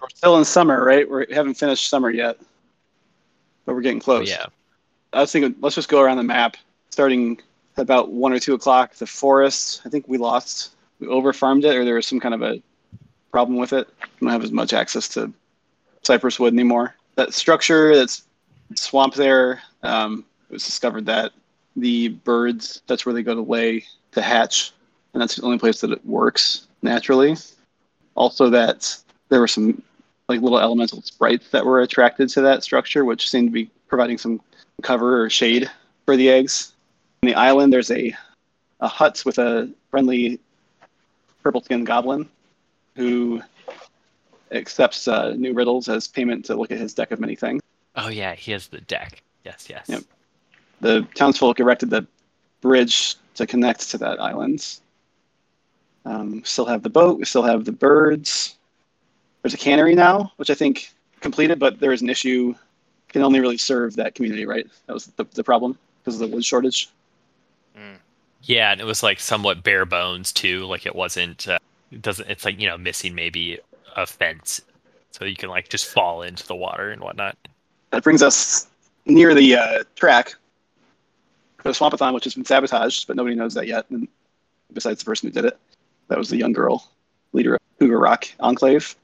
We're still in summer, right? We're, we haven't finished summer yet, but we're getting Oh, close. yeah. I was thinking, let's just go around the map, starting about one or two o'clock. The forest, I think we lost, we over farmed it, or there was some kind of a problem with it. We don't have as much access to cypress wood anymore. That structure, that's swamp there. Um, it was discovered that the birds, that's where they go to lay to hatch, and that's the only place that it works naturally. Also, that there were some like little elemental sprites that were attracted to that structure, which seemed to be providing some cover or shade for the eggs. On the island, there's a, a hut with a friendly purple skinned goblin who accepts uh, new riddles as payment to look at his deck of many things. Oh yeah, he has the deck. Yes, yes. Yep. The townsfolk erected the bridge to connect to that island. Um, still have the boat, we still have the birds. There's a cannery now, which I think completed, but there is an issue. Can only really serve that community, right? That was the, the problem because of the wood shortage. Yeah, and it was like somewhat bare bones too. Like it wasn't. Uh, it doesn't. It's like you know missing maybe a fence, so you can like just fall into the water and whatnot. That brings us near the uh, track for the Swampathon, which has been sabotaged, but nobody knows that yet. And besides the person who did it, that was the young girl, leader of Cougar Rock Enclave.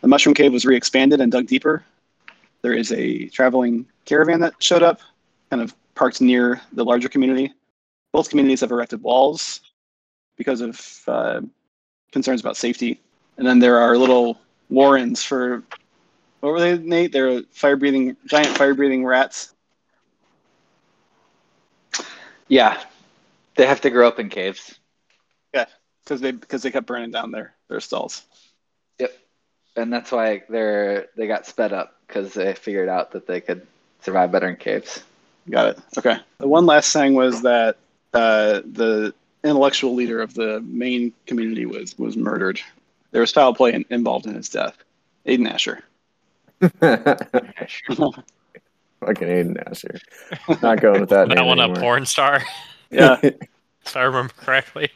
The Mushroom Cave was re-expanded and dug deeper. There is a traveling caravan that showed up, kind of parked near the larger community. Both communities have erected walls because of uh, concerns about safety. And then there are little warrens for what were they, Nate? They're fire breathing, giant fire breathing rats. Yeah, they have to grow up in caves. Yeah, because they because they kept burning down their their stalls. Yep, and that's why they're they got sped up because they figured out that they could survive better in caves. Got it. Okay. The one last thing was that uh, the intellectual leader of the main community was was murdered. There was foul play in, involved in his death. Aiden Asher. Fucking Aiden Asher. Not going with that. that name one a porn star, Yeah, if I remember correctly.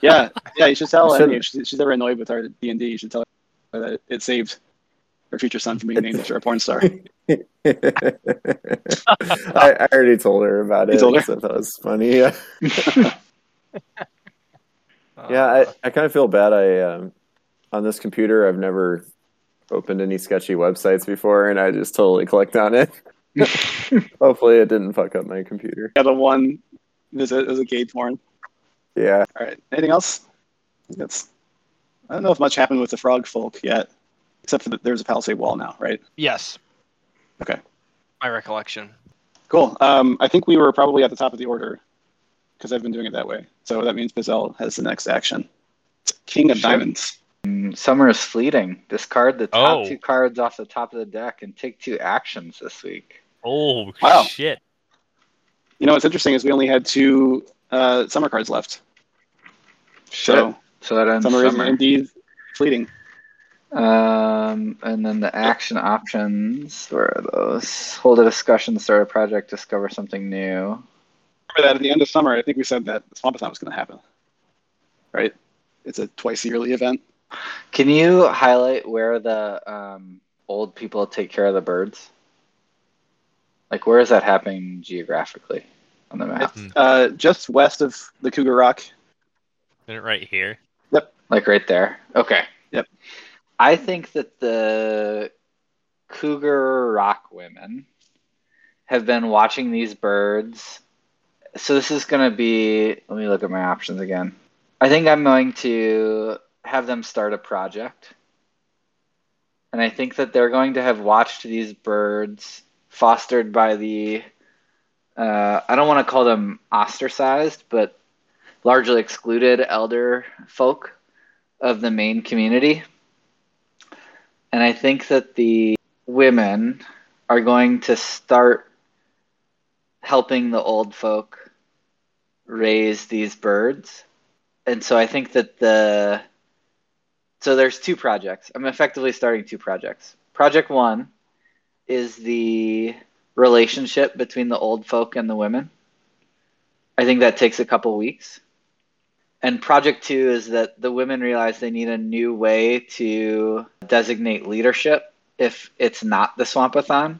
yeah, yeah. You should tell You should- Emmy if she's, she's ever annoyed with our D and D. You should tell her that it saved her future son from being named after a porn star. I, I already told her about You it. told her? So that was funny. Yeah, yeah. I, I kind of feel bad. I um, on this computer, I've never opened any sketchy websites before, and I just totally clicked on it. Hopefully, it didn't fuck up my computer. Yeah, the one visit was a gay porn. Yeah. All right. Anything else? That's. I don't know if much happened with the frog folk yet, except for that there's a palisade wall now, right? Yes. Okay. My recollection. Cool. Um, I think we were probably at the top of the order because I've been doing it that way. So that means Bizel has the next action. King of Sure. Diamonds. Mm, Summer is fleeting. Discard the top Oh. two cards off the top of the deck and take two actions this week. Oh Wow. shit! You know what's interesting is we only had two uh, summer cards left. So So that ends summer, summer. is indeed fleeting. Um, and then the action options. Where are those? Hold a discussion, start a project, discover something new. Remember that at the end of summer, I think we said that Swampathon was going to happen. Right? It's a twice yearly event. Can you highlight where the um, old people take care of the birds? Like, where is that happening geographically on the map? It's uh, just west of the Cougar Rock. Isn't it right here? Like right there. Okay. Yep. I think that the Cougar Rock women have been watching these birds. So this is going to be. Let me look at my options again. I think I'm going to have them start a project. And I think that they're going to have watched these birds fostered by the. Uh, I don't want to call them ostracized, but largely excluded elder folk of the main community. And I think that the women are going to start helping the old folk raise these birds. And so I think that the so there's two projects. I'm effectively starting two projects. Project 1 is the relationship between the old folk and the women. I think that takes a couple weeks. And project two is that the women realize they need a new way to designate leadership if it's not the swampathon.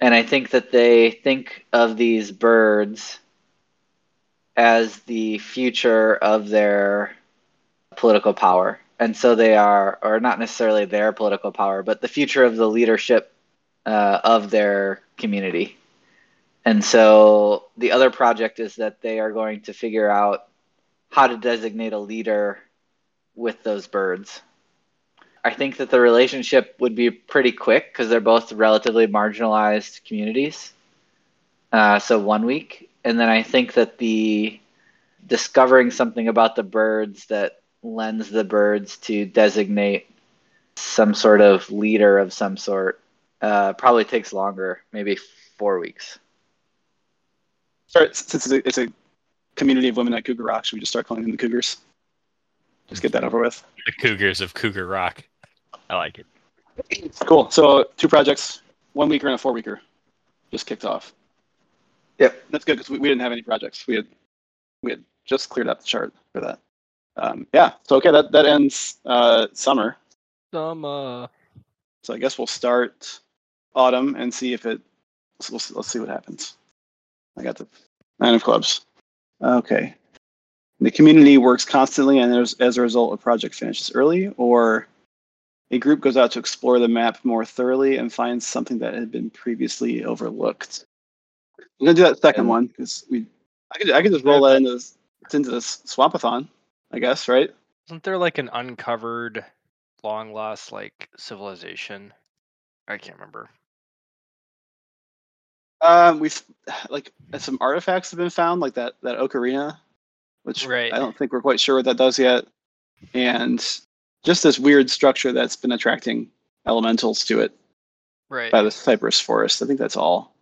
And i think that they think of these birds as the future of their political power. And so they are or not necessarily their political power but the future of the leadership uh, of their community. And so the other project is that they are going to figure out how to designate a leader with those birds. I think that the relationship would be pretty quick because they're both relatively marginalized communities. Uh, so one week. And then I think that the discovering something about the birds that lends the birds to designate some sort of leader of some sort uh, probably takes longer, maybe four weeks. Sorry, since it's a, it's a community of women at Cougar Rock, should we just start calling them the Cougars? Just get that over with. The Cougars of Cougar Rock. I like it. Cool. So two projects, one weeker and a four weeker, just kicked off. Yep. That's good because we, we didn't have any projects. We had we had just cleared up the chart for that. Um, yeah. So okay, that that ends uh, summer. Summer. So I guess we'll start autumn and see if it. Let's, let's see what happens. I got the nine of clubs. Okay. The community works constantly, and as, as a result, a project finishes early, or a group goes out to explore the map more thoroughly and finds something that had been previously overlooked. I'm gonna do that second And- one because we. I could I could just roll that into this into this swampathon, I guess, right? Isn't there like an uncovered, long lost like civilization? I can't remember. Um, we've like some artifacts have been found, like that that ocarina, which Right. I don't think we're quite sure what that does yet, and just this weird structure that's been attracting elementals to it Right. by the cypress forest. I think that's all.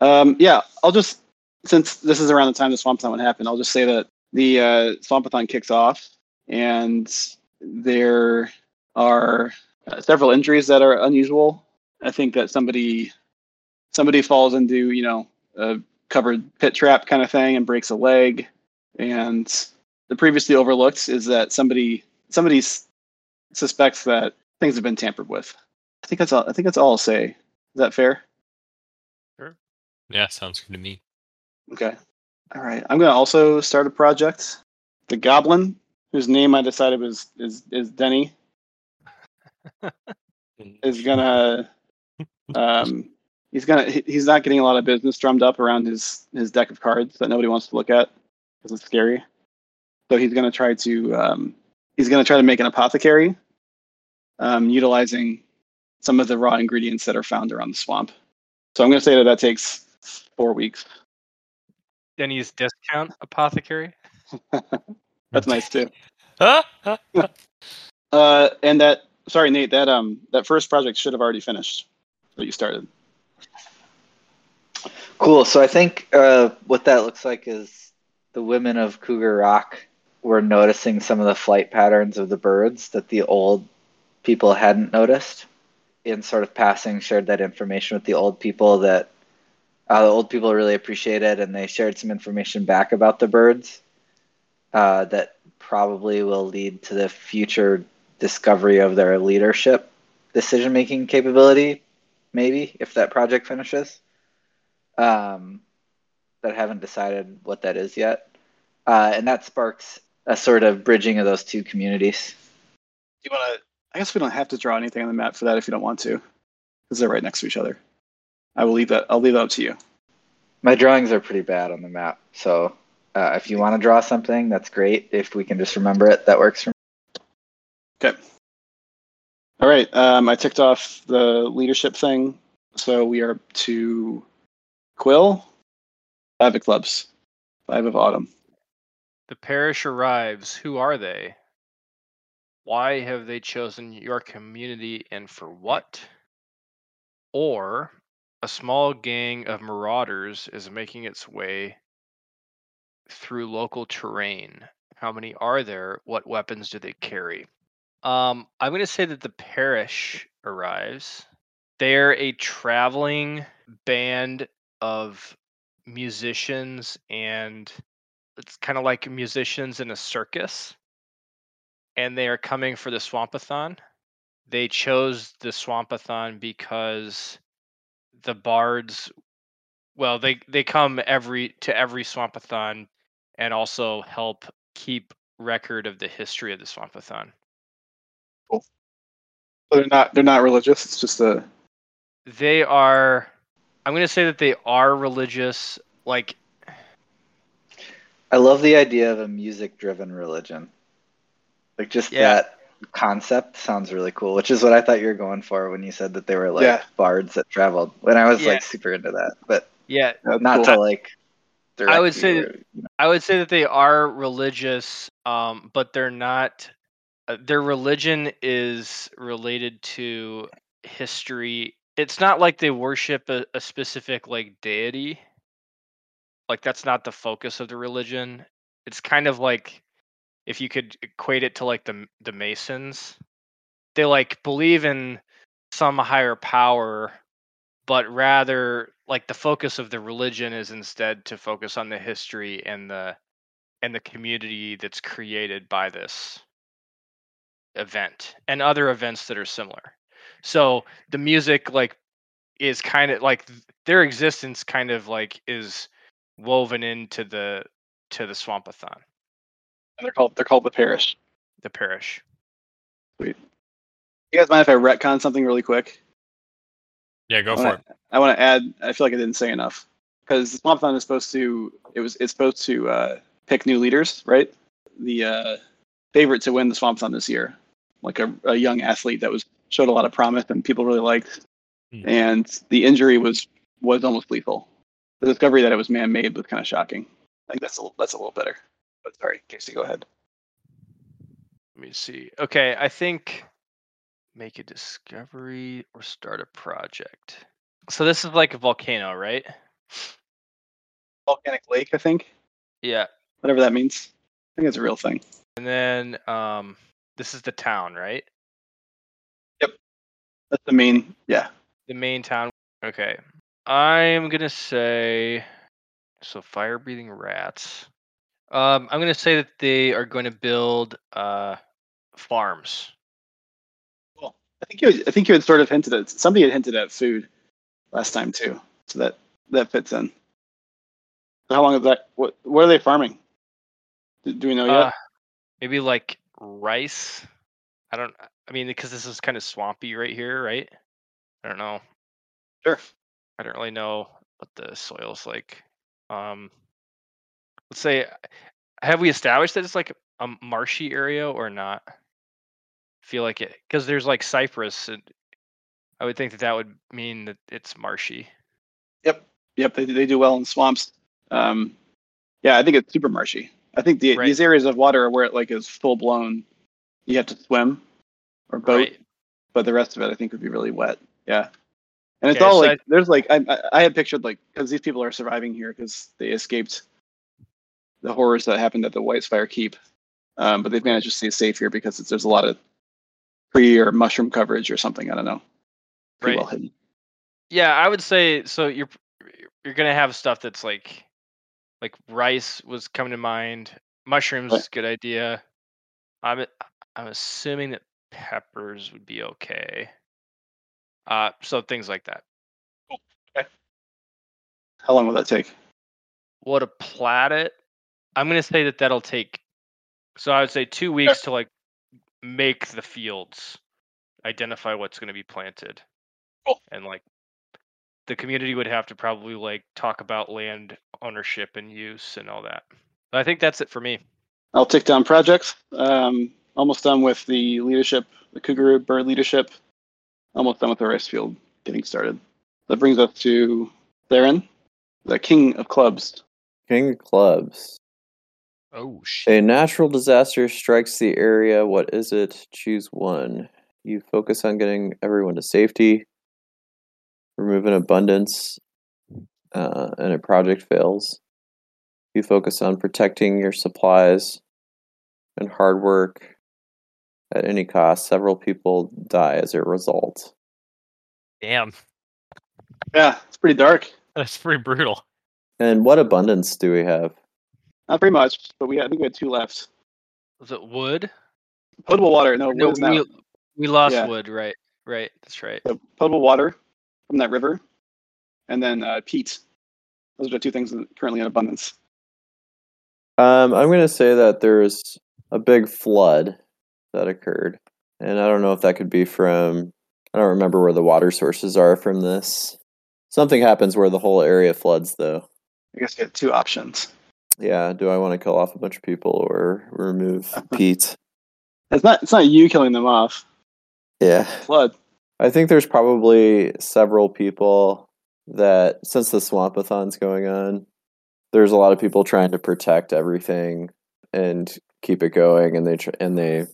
Um, yeah, I'll just since this is around the time the swampathon would happen, I'll just say that the uh, swampathon kicks off, and there are uh, several injuries that are unusual. I think that somebody somebody falls into you know a covered pit trap kind of thing and breaks a leg, and the previously overlooked is that somebody somebody s- suspects that things have been tampered with. I think that's all. I think that's all I'll say. Is that fair? Sure. Yeah, sounds good to me. Okay. All right. I'm gonna also start a project. The Goblin, whose name I decided was is is Denny, is gonna um he's gonna he's not getting a lot of business drummed up around his his deck of cards that nobody wants to look at because it's scary. So he's gonna try to um he's gonna try to make an apothecary, um, utilizing some of the raw ingredients that are found around the swamp. So I'm gonna say that that takes four weeks. Denny's discount apothecary. That's nice too. Uh, and that sorry, Nate, that um that first project should have already finished that you started. Cool. So I think uh, what that looks like is the women of Cougar Rock were noticing some of the flight patterns of the birds that the old people hadn't noticed. In sort of passing, shared that information with the old people that uh, the old people really appreciated, and they shared some information back about the birds uh, that probably will lead to the future discovery of their leadership decision making capability, maybe if that project finishes um, but haven't decided what that is yet. Uh, and that sparks a sort of bridging of those two communities. Do you want to? I guess we don't have to draw anything on the map for that if you don't want to, because they're right next to each other. I will leave that. I'll leave that up to you. My drawings are pretty bad on the map, so uh, if you want to draw something, that's great. If we can just remember it, that works for me. Okay. All right. Um, I ticked off the leadership thing, so we are to Quill. Five of clubs. Five of autumn. The parish arrives. Who are they? Why have they chosen your community and for what? Or a small gang of marauders is making its way through local terrain. How many are there? What weapons do they carry? Um, I'm going to say that the parish arrives. They're a traveling band of musicians and it's kind of like musicians in a circus, and they are coming for the Swampathon. They chose the Swampathon because the bards, well, they they come every to every Swampathon, and also help keep record of the history of the Swampathon. They're not they're not religious. It's just a They are. I'm gonna say that they are religious. Like I love the idea of a music driven religion. Like just Yeah. that concept sounds really cool, which is what I thought you were going for when you said that they were like Yeah. bards that traveled. When I was Yeah. like super into that, but yeah, that's not cool. to like. I would say or, you know. I would say that they are religious, um, but they're not. Uh, their religion is related to history. It's not like they worship a, a specific like deity. Like that's not the focus of the religion. It's kind of like if you could equate it to like the the Masons. They like believe in some higher power, but rather like the focus of the religion is instead to focus on the history and the and the community that's created by this event and other events that are similar. So the music like is kind of like their existence kind of like is woven into the to the swampathon, They're called they're called the parish. the parish. Sweet. You guys mind if I retcon something really quick? Yeah, go I for wanna- it. I want to add. I feel like I didn't say enough because the Swampathon is supposed to. It was. It's supposed to uh, pick new leaders, right? The uh, favorite to win the Swampathon this year, like a, a young athlete that was showed a lot of promise and people really liked, Hmm. and the injury was was almost lethal. The discovery that it was man made was kind of shocking. I think that's a, that's a little better. But sorry, Casey, go ahead. Let me see. Okay, I think make a discovery or start a project. So this is like a volcano, right? Volcanic Lake, I think, Yeah. whatever that means. I think it's a real thing. And then um this is the town, right? Yep. That's the main. Yeah, The main town. Okay. I'm gonna say so fire breathing rats. Um I'm gonna say that they are going to build uh farms. Cool. I think you. I think you had sort of hinted at somebody had hinted at food last time too, so that that fits in. So how long is that? What What are they farming? Do, do we know Uh, yet? maybe like rice. I don't I mean because this is kind of swampy right here, right? I don't know. Sure. I don't really know what the soil's like. Um, let's say, have we established that it's like a marshy area or not? Feel like it because there's like cypress, and I would think that that would mean that it's marshy. Yep. Yep. They they do well in swamps. Um, yeah, I think it's super marshy. I think the, Right. these areas of water are where it like is full blown, you have to swim or boat, Right. but the rest of it I think would be really wet. Yeah. And it's Okay, all so like there's like I I- I had pictured like because these people are surviving here because they escaped the horrors that happened at the White Spire Keep, um, but they've managed to stay safe here because it's, there's a lot of tree or mushroom coverage or something. I don't know. Pretty Right. well hidden. Yeah, I would say so. You're you're gonna have stuff that's like like rice was coming to mind. Mushrooms, Right. good idea. I'm I'm assuming that peppers would be okay. Uh, so things like that. Okay. How long will that take? What to plat it? I'm gonna say that that'll take. So I would say two weeks to like make the fields, identify what's gonna be planted, Cool. and like the community would have to probably like talk about land ownership and use and all that. But I think that's it for me. I'll tick down projects. Um, almost done with the leadership, the Cougar Bird leadership. Almost done with the rice field getting started. That brings us to Theron, the king of clubs. King of Clubs. Oh shit. A natural disaster strikes the area. What is it? Choose one. You focus on getting everyone to safety, remove an abundance, uh, and a project fails. You focus on protecting your supplies and hard work at any cost. Several people die as a result. Damn. Yeah, it's pretty dark. That's pretty brutal. And what abundance do we have? Not very much, but we I think we had two left. Was it wood? Potable water. No, No, wood is now. we, we lost Yeah. wood. Right. Right. That's right. So potable water from that river, and then uh, peat. Those are the two things currently in abundance. Um, I'm going to say that there's a big flood that occurred, and I don't know if that could be from. I don't remember where the water sources are from this. Something happens where the whole area floods, though. I guess you had two options. Yeah, do I want to kill off a bunch of people or remove Pete? It's not. It's not you killing them off. Yeah. Flood. I think there's probably several people that since the swampathon's going on, there's a lot of people trying to protect everything and keep it going, and they tr- and they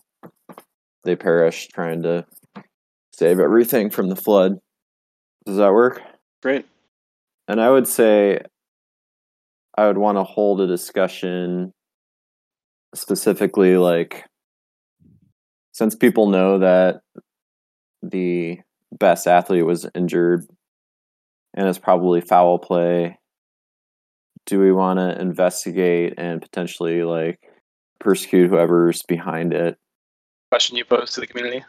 they perish trying to save everything from the flood. Does that work? Great. And I would say I would want to hold a discussion specifically like since people know that the best athlete was injured and it's probably foul play do we want to investigate and potentially like persecute whoever's behind it Question you pose to the community.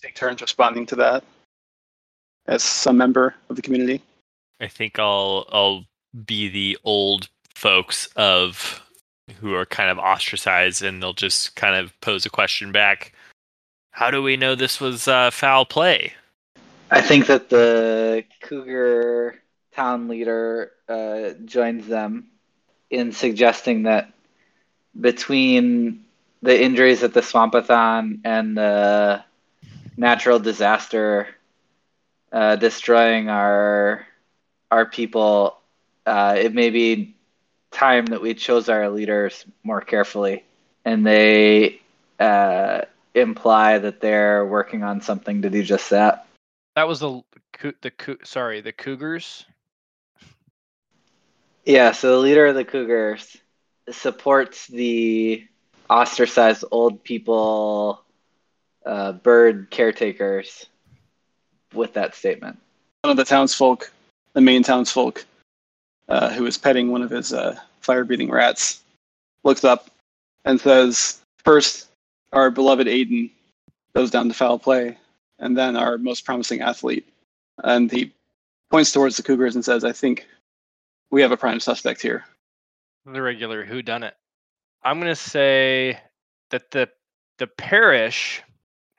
Take turns responding to that as some member of the community. I think I'll I'll be the old folks of who are kind of ostracized, and they'll just kind of pose a question back. How do we know this was uh, foul play? I think that the Cougar town leader uh, joins them in suggesting that between the injuries at the Swampathon and the natural disaster uh, destroying our our people, uh, it may be time that we chose our leaders more carefully, and they uh, imply that they're working on something to do just that. That was the cou- the cou- sorry the Cougars. Yeah, so the leader of the Cougars supports the ostracized old people, uh, bird caretakers with that statement. One of the townsfolk, the main townsfolk, uh, who is petting one of his uh, fire-breathing rats, looks up and says, First, our beloved Aiden goes down to foul play, and then our most promising athlete. And he points towards the Cougars and says, I think we have a prime suspect here. the regular who done it. I'm gonna say that the the parish,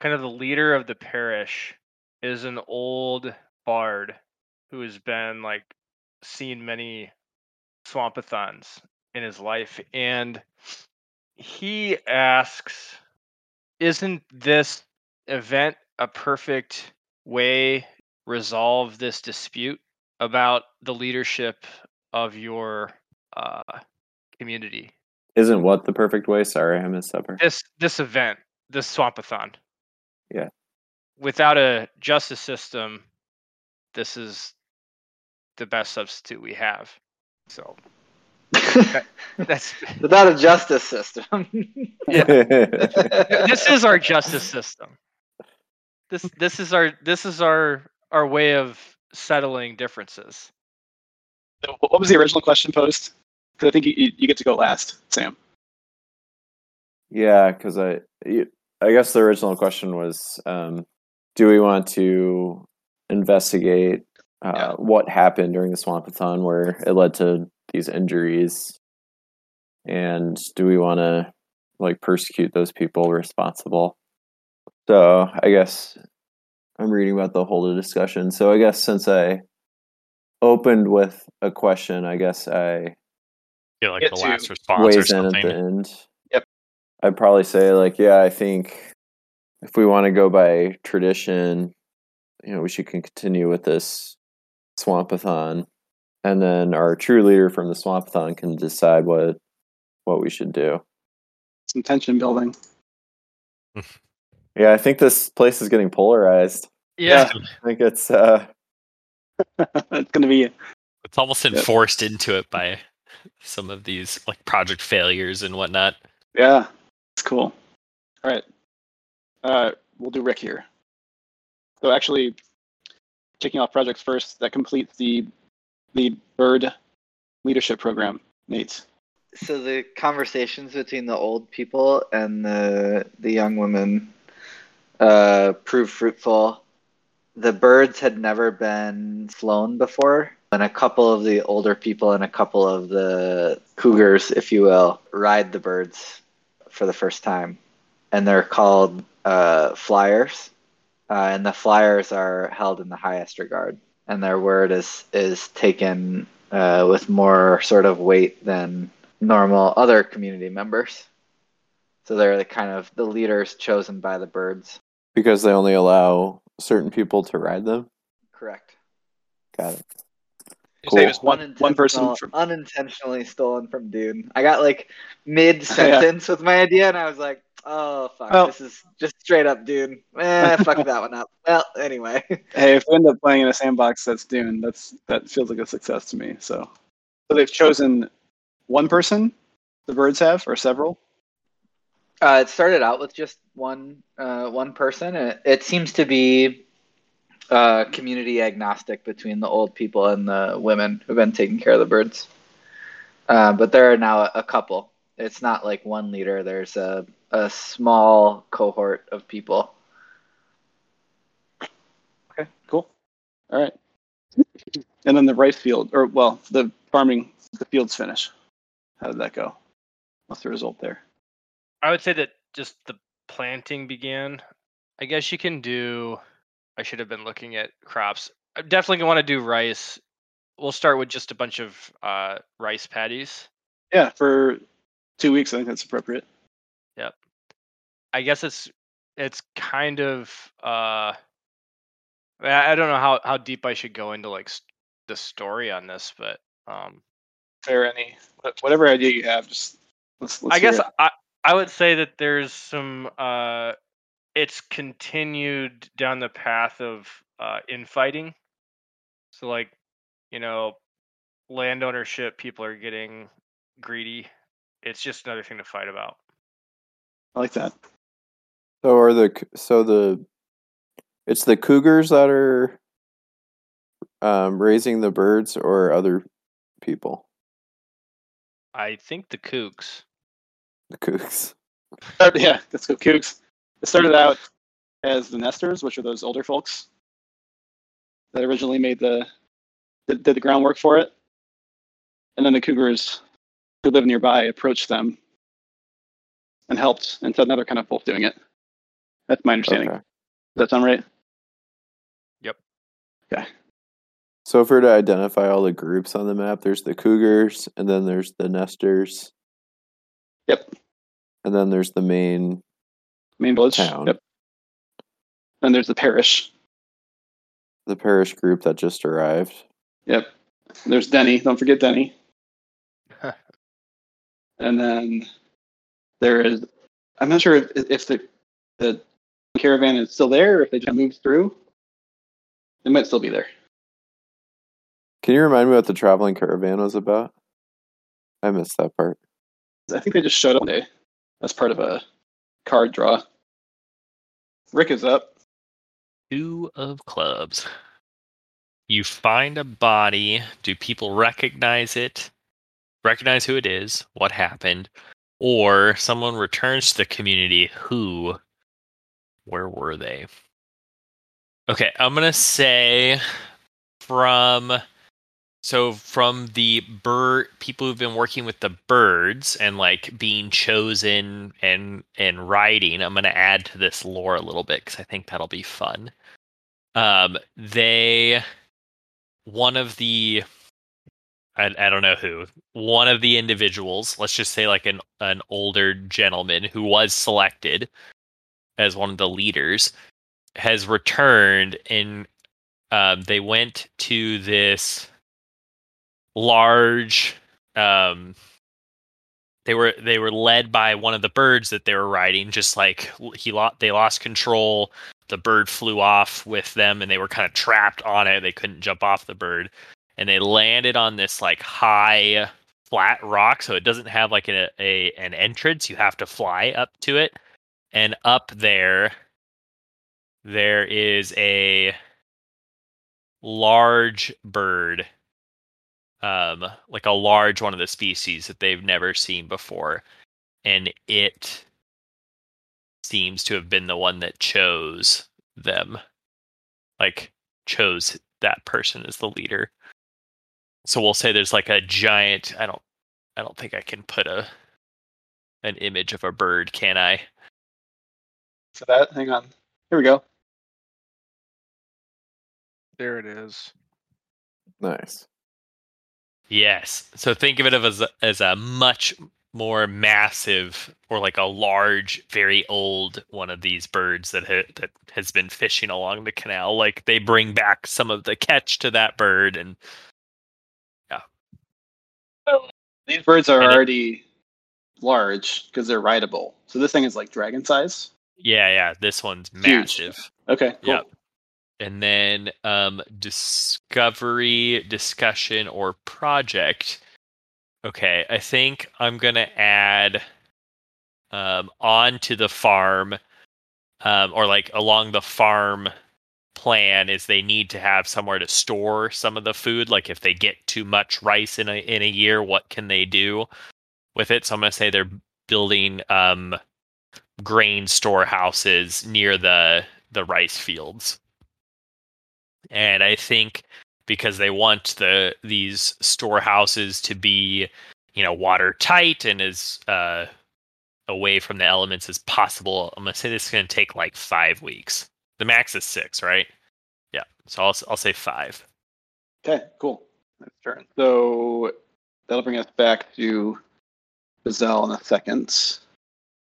kind of the leader of the parish, is an old bard who has been like seen many swampathons in his life, and he asks, "Isn't this event a perfect way resolve this dispute about the leadership of your uh, community. isn't what the perfect way sorry i missed that part This this event, this swampathon. Yeah. Without a justice system, this is the best substitute we have. So that's Without a justice system. this is our justice system. This this is our this is our our way of settling differences. What was the original question posed? Because I think you, you get to go last, Sam. Yeah, because I, I guess the original question was, um, do we want to investigate uh, Yeah. what happened during the swampathon where it led to these injuries, and do we want to like persecute those people responsible? So I guess I'm reading about the whole discussion. So I guess since I opened with a question, I guess I Yeah, like Get the last response or weighs in at something. the end. Yep. I'd probably say like, yeah, I think if we want to go by tradition, you know, we should continue with this swampathon, and then our true leader from the swampathon can decide what what we should do. Some tension building. Yeah, I think this place is getting polarized. Yeah. I think it's uh it's going to be It's almost Yep. enforced into it by some of these like project failures and whatnot. Yeah, it's cool. All right, uh, we'll do Wrick here. So actually, checking off projects first. That completes the the bird leadership program, Nate. so the conversations between the old people and the the young women uh, proved fruitful. The birds had never been flown before, and a couple of the older people and a couple of the cougars, if you will, ride the birds for the first time, and they're called uh, flyers. Uh, and the flyers are held in the highest regard, and their word is is taken uh, with more sort of weight than normal other community members. So they're the kind of the leaders chosen by the birds. Because they only allow certain people to ride them. Correct. Got it. His name is one, one person from unintentionally stolen from Dune. I got like mid sentence with my idea, and I was like, "Oh fuck, Well- this is just straight up Dune." Eh, fuck that one up. Well, anyway, Hey, if we end up playing in a sandbox that's Dune, that's that feels like a success to me. So, so they've chosen one person. The birds have, or several. Uh, it started out with just one uh, one person. It, it seems to be uh, community agnostic between the old people and the women who've been taking care of the birds. Uh, but there are now a couple. It's not like one leader. There's a a small cohort of people. Okay, cool. All right. And then the rice field, or well, the farming, the fields finish. How did that go? What's the result there? I would say that just the planting began. I guess you can do. I should have been looking at crops. I'm definitely gonna want to do rice. We'll start with just a bunch of uh, rice patties. Yeah, for two weeks, I think that's appropriate. Yep. I guess it's it's kind of. Uh, I don't know how how deep I should go into like the story on this, but um, Fair, any whatever idea you have, just let's. let's I guess it. I I would say that there's some uh it's continued down the path of uh infighting. So like, you know, land ownership, people are getting greedy. It's just another thing to fight about. I like that. So are the so the it's the cougars that are um, raising the birds or other people? I think the kooks. The cougs. Start- yeah, let's go Cougs. It started out as the Nesters, which are those older folks that originally made the did, did the groundwork for it, and then the Cougars who live nearby approached them and helped, and so now they're kind of both doing it. That's my understanding. Okay. Does that sound right? Yep. Okay. So if we're to identify all the groups on the map, there's the cougars, and then there's the nesters, Yep. And then there's the main. Main village. Town. Yep. Then there's the parish. The parish group that just arrived. Yep. There's Denny. Don't forget Denny. and then there is. I'm not sure if, if the the caravan is still there or if they just moved through. It might still be there. Can you remind me what the traveling caravan was about? I missed that part. I think they just showed up one day as part of a card draw. Wrick is up. Two of clubs. You find a body. Do people recognize it? Recognize who it is? What happened? Or someone returns to the community. Who? Where were they? Okay, I'm gonna say from so from the bird people who've been working with the birds and like being chosen and and riding i'm going to add to this lore a little bit because i think that'll be fun. Um they one of the I, I don't know who one of the individuals let's just say like an an older gentleman who was selected as one of the leaders has returned and um, they went to this large um they were they were led by one of the birds that they were riding just like he lost they lost control. The bird flew off with them and they were kind of trapped on it. They couldn't jump off the bird. And they landed on this like high flat rock so it doesn't have like a, a an entrance. You have to fly up to it. And up there there is a large bird um, like a large one of the species that they've never seen before, and it seems to have been the one that chose them, like chose that person as the leader. So we'll say there's like a giant. I don't. I don't think I can put a an image of a bird, can I? For that, hang on. Here we go. There it is. Nice. Yes. So think of it as a, as a much more massive or like a large, very old one of these birds that ha- that has been fishing along the canal. Like they bring back some of the catch to that bird, and Yeah. These birds are And it- already large because they're rideable. So this thing is like dragon size. yeah, yeah, this one's Huge. massive. Okay, cool. Yep. And then um, discovery, discussion, or project. Okay, I think I'm gonna add um, onto the farm, um, or like along the farm plan is they need to have somewhere to store some of the food. Like if they get too much rice in a in a year, what can they do with it? So I'm gonna say they're building um, grain storehouses near the the rice fields. And I think because they want the these storehouses to be, you know, watertight and as uh, away from the elements as possible, I'm gonna say this is gonna take like five weeks. The max is six, right? Yeah. So I'll I'll say five. Okay, cool. Next turn. So that'll bring us back to Bazell in a second.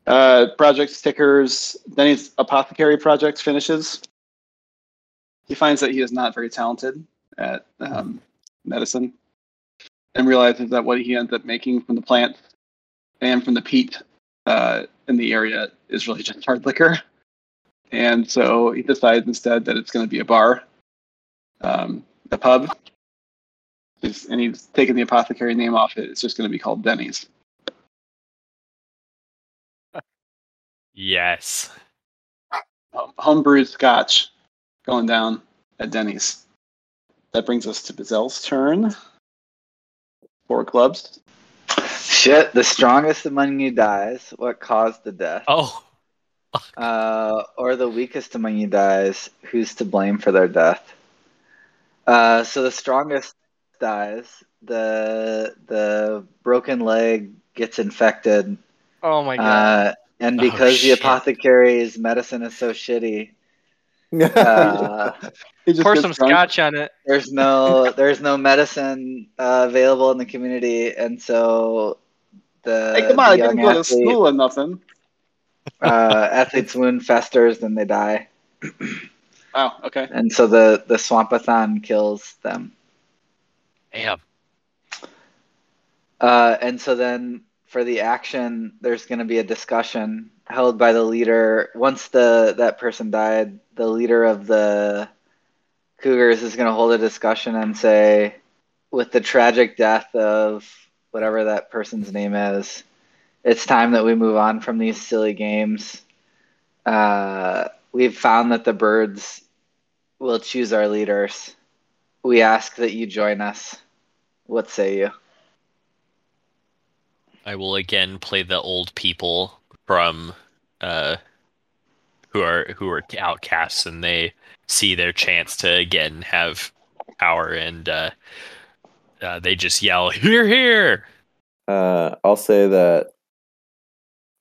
Uh, project stickers. Denny's apothecary project finishes. He finds that he is not very talented at um, medicine and realizes that what he ends up making from the plant and from the peat uh, in the area is really just hard liquor. And so he decides instead that it's going to be a bar, um, a pub, He's- and he's taken the apothecary name off it. It's just going to be called Denny's. Yes. Homebrewed scotch going down at Denny's. That brings us to Bazell's turn. Four clubs. Shit, the strongest among you dies. What caused the death? Oh. Uh, or the weakest among you dies. Who's to blame for their death? Uh, so the strongest dies. The the broken leg gets infected. Oh my god. Uh, and Oh, because the apothecary's medicine is so shitty, uh, Pour some drunk. scotch on it. there's no there's no medicine uh, available in the community, and so the Hey, come on! I didn't young go to school or nothing. uh, athlete's wound festers, and they die, Wow. Okay. and so the the swampathon kills them. Damn. Uh, and so then for the action, there's going to be a discussion held by the leader. Once the that person died, the leader of the Cougars is going to hold a discussion and say, with the tragic death of whatever that person's name is, it's time that we move on from these silly games. Uh, we've found that the birds will choose our leaders. We ask that you join us. What say you? I will again play the old people from uh who are who are outcasts and they see their chance to again have power and uh, uh they just yell hear hear Uh, I'll say that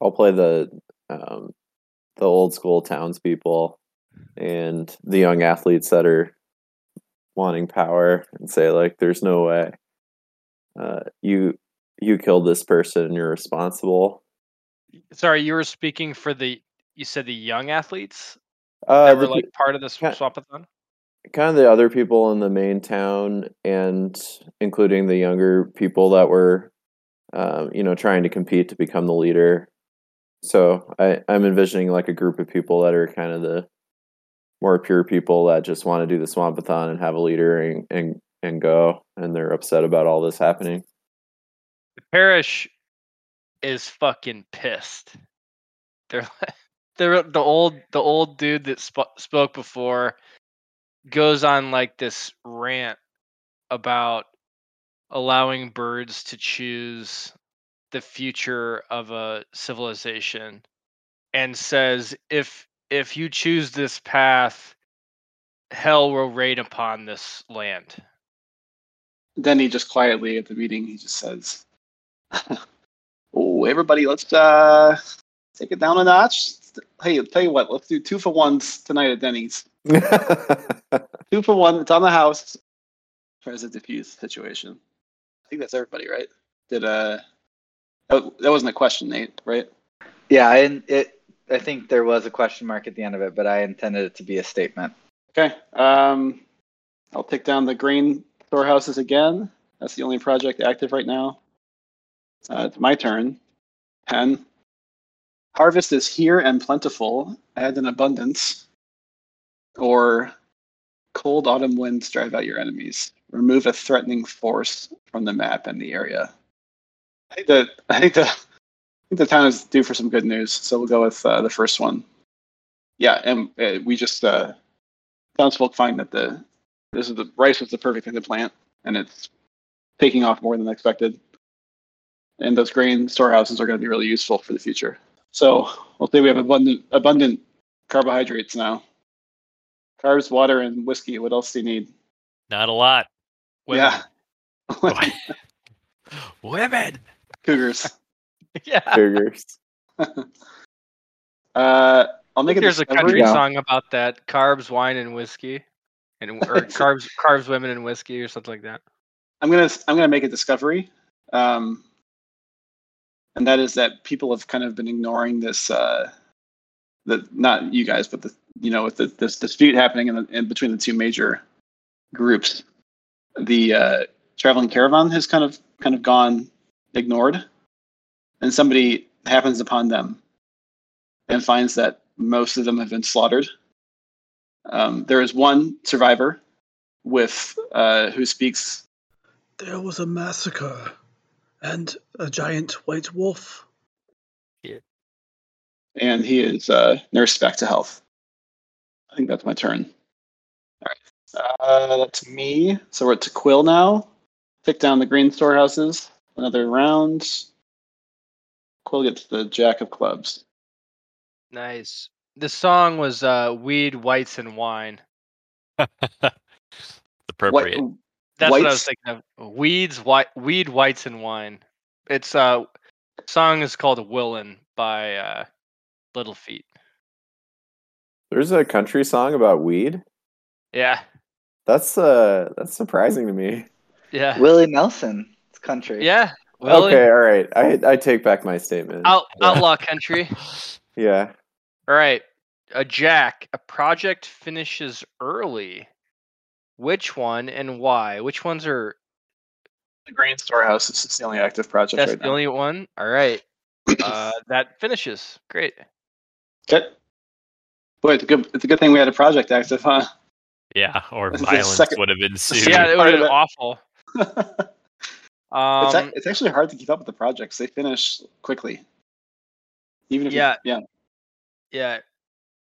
I'll play the um, the old school townspeople and the young athletes that are wanting power and say like, "There's no way uh, you you killed this person. You're responsible." Sorry, you were speaking for the. You said the young athletes Uh, that the were pe- like part of this ca- swapathon. kind of the other people in the main town and including the younger people that were um, you know trying to compete to become the leader so I, i'm envisioning like a group of people that are kind of the more pure people that just want to do the swampathon and have a leader and, and and go and they're upset about all this happening The parish is fucking pissed. They're they're the old the old dude that sp- spoke before goes on like this rant about allowing birds to choose the future of a civilization and says if if you choose this path hell will rain upon this land Then he just quietly at the meeting he just says, "Oh, everybody, let's uh take it down a notch. Hey, I'll tell you what, let's do two for ones tonight at Denny's. Two for one. It's on the house. Tries to diffuse situation. I think that's everybody, right? Did uh, oh, that wasn't a question, Nate, right? Yeah, and it. I think there was a question mark at the end of it, but I intended it to be a statement. Okay. Um, I'll take down the grain storehouses again. That's the only project active right now. Uh, it's my turn. Pen. Harvest is here and plentiful. Add an abundance. Or cold autumn winds drive out your enemies. Remove a threatening force from the map and the area. I think that I think the I think the town is due for some good news. So we'll go with uh, the first one. Yeah, and uh, we just uh, townsfolk find that the this is the rice was the perfect thing to plant, and it's taking off more than expected. And those grain storehouses are going to be really useful for the future. So we'll say we have abundant abundant carbohydrates now. Carbs, water, and whiskey. What else do you need? Not a lot. Women. Yeah, Women. cougars. yeah Cougars. Uh, I'll make it. there's a country Yeah. song about that carbs wine and whiskey and or carbs carbs women and whiskey or something like that I'm gonna I'm gonna make a discovery, um, and that is that people have kind of been ignoring this. Uh, the not you guys, but the you know with the, this dispute happening in, the, in between the two major groups, the uh, traveling caravan has kind of kind of gone ignored, and somebody happens upon them and finds that most of them have been slaughtered. Um, there is one survivor with uh, who speaks There was a massacre and a giant white wolf. Yeah. and he is uh, nursed back to health. I think that's my turn. All right, uh, that's me. So we're to Quill now. Pick down the green storehouses. Another round. Quill gets the jack of clubs. nice the song was uh weed whites and wine Appropriate. What? That's what i was thinking of weeds white weed whites and wine it's uh song is called willin by uh Little Feat There's a country song about weed. yeah That's uh that's surprising to me. yeah Willie Nelson, it's country. yeah Willin, Okay, all right. I I take back my statement. Out, Yeah. outlaw country Yeah. All right. A Jack, a project finishes early. Which one and why? Which ones are The green storehouse is the only active project that's right the now. only one? All right. Uh that finishes. Great. Okay. Boy, it's a good. It's a good thing we had a project active, huh? Yeah, or This violence second- would have ensued. Yeah, it would have been it. awful. it's, ac- Um it's actually hard to keep up with the projects. They finish quickly. Even if you- Yeah. yeah. yeah.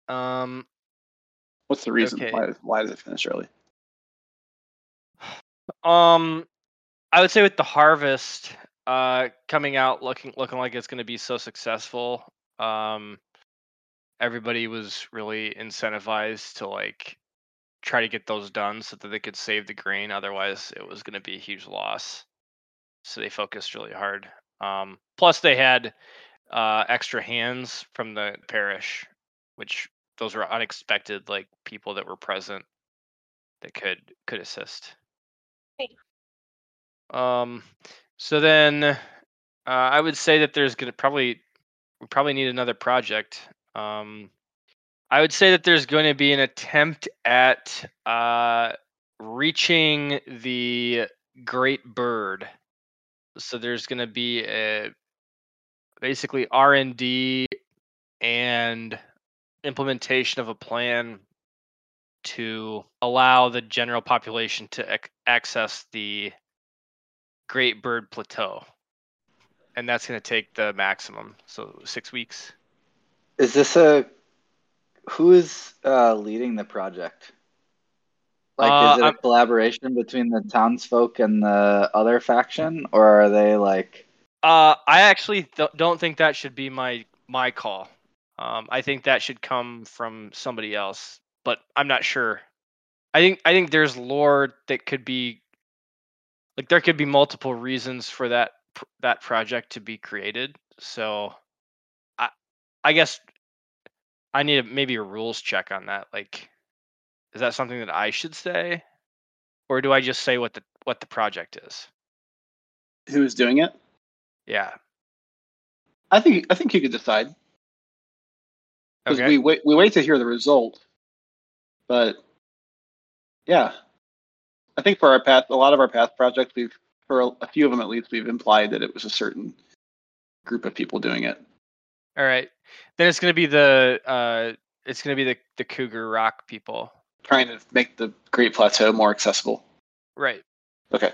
Um What's the reason? Okay. Why why does it finish early? Um I would say with the harvest uh coming out looking looking like it's going to be so successful um everybody was really incentivized to like try to get those done so that they could save the grain otherwise it was going to be a huge loss. So they focused really hard um plus they had uh extra hands from the parish which those were unexpected like people that were present that could could assist um, so then uh, I would say that there's gonna probably we probably need another project. Um, I would say that there's going to be an attempt at uh, reaching the great bird. So there's going to be a basically R and D and implementation of a plan to allow the general population to ac- access the Great Bird Plateau. And that's going to take the maximum, so six weeks. Is this a who is uh, leading the project? Like, Uh, is it a I'm- collaboration between the townsfolk and the other faction, or are they like? Uh, I actually th- don't think that should be my my call. Um, I think that should come from somebody else, but I'm not sure. I think I think there's lore that could be like there could be multiple reasons for that that project to be created. So, I I guess I need a, maybe a rules check on that. Like, is that something that I should say, or do I just say what the what the project is? Who is doing it? Yeah. I think I think you could decide because Okay. we wait we wait to hear the result. But yeah, I think for our path, a lot of our path projects, we've for a, a few of them at least, we've implied that it was a certain group of people doing it. All right. Then it's gonna be the uh it's gonna be the the Cougar Rock people. trying to make the Great Plateau more accessible. Right. Okay.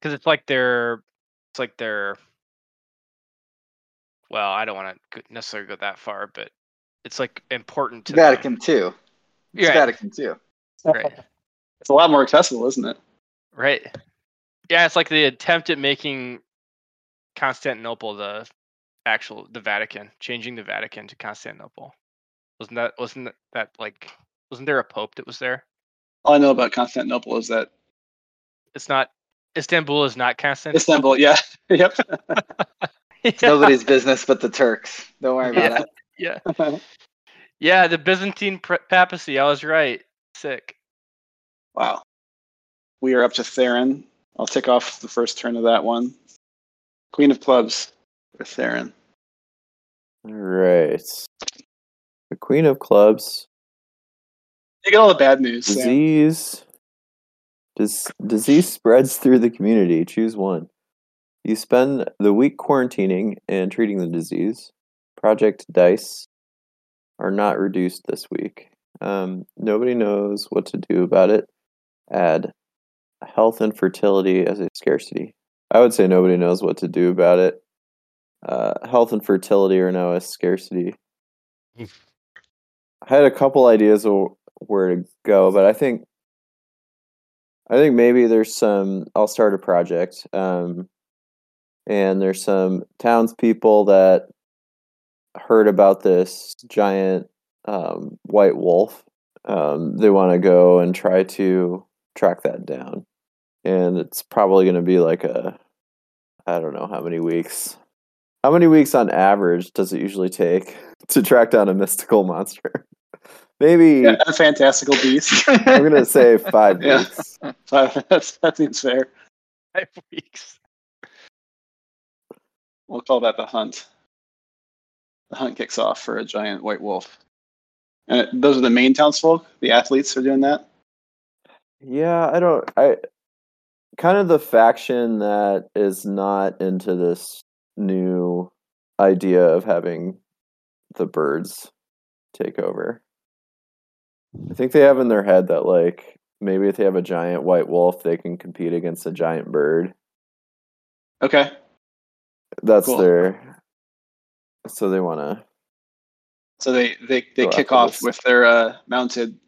Because it's like they're it's like they're well, I don't want to necessarily go that far, but it's like important to them. Vatican II. It's Right. Vatican II. Right. It's a lot more accessible, isn't it? Right. Yeah, it's like the attempt at making Constantinople the actual the Vatican, changing the Vatican to Constantinople. Wasn't that wasn't that, that like wasn't there a pope that was there? All I know about Constantinople is that It's not Istanbul is not Constantinople. Istanbul. Yeah. yep. It's nobody's business but the Turks. Don't worry about yeah. it. Yeah. Yeah, the Byzantine papacy. I was right. Sick. wow. We are up to Theron. I'll tick off the first turn of that one. Queen of Clubs for Theron. All right. The Queen of Clubs. You get all the bad news. Disease. Dis- disease spreads through the community. Choose one. You spend the week quarantining and treating the disease. Project Dice are not reduced this week. Um, nobody knows what to do about it. Add health and fertility as a scarcity. I would say nobody knows what to do about it. Uh, health and fertility are now a scarcity. I had a couple ideas of where to go, but I think I think maybe there's some. I'll start a project, um, and there's some townspeople that heard about this giant um, white wolf. Um, they want to go and try to track that down, and it's probably going to be like a I don't know how many weeks. How many weeks on average does it usually take to track down a mystical monster? Maybe Yeah, a fantastical beast. I'm gonna say five Yeah. weeks. That's, that seems fair. Five weeks. We'll call that the hunt. The hunt kicks off for a giant white wolf. And it, those are the main townsfolk. The athletes are doing that. Yeah, I don't. I kind of the faction that is not into this new idea of having the birds take over. I think they have in their head that like maybe if they have a giant white wolf, they can compete against a giant bird. Okay. That's Cool. their. So they want to. So they they, they kick off this. with their uh, mounted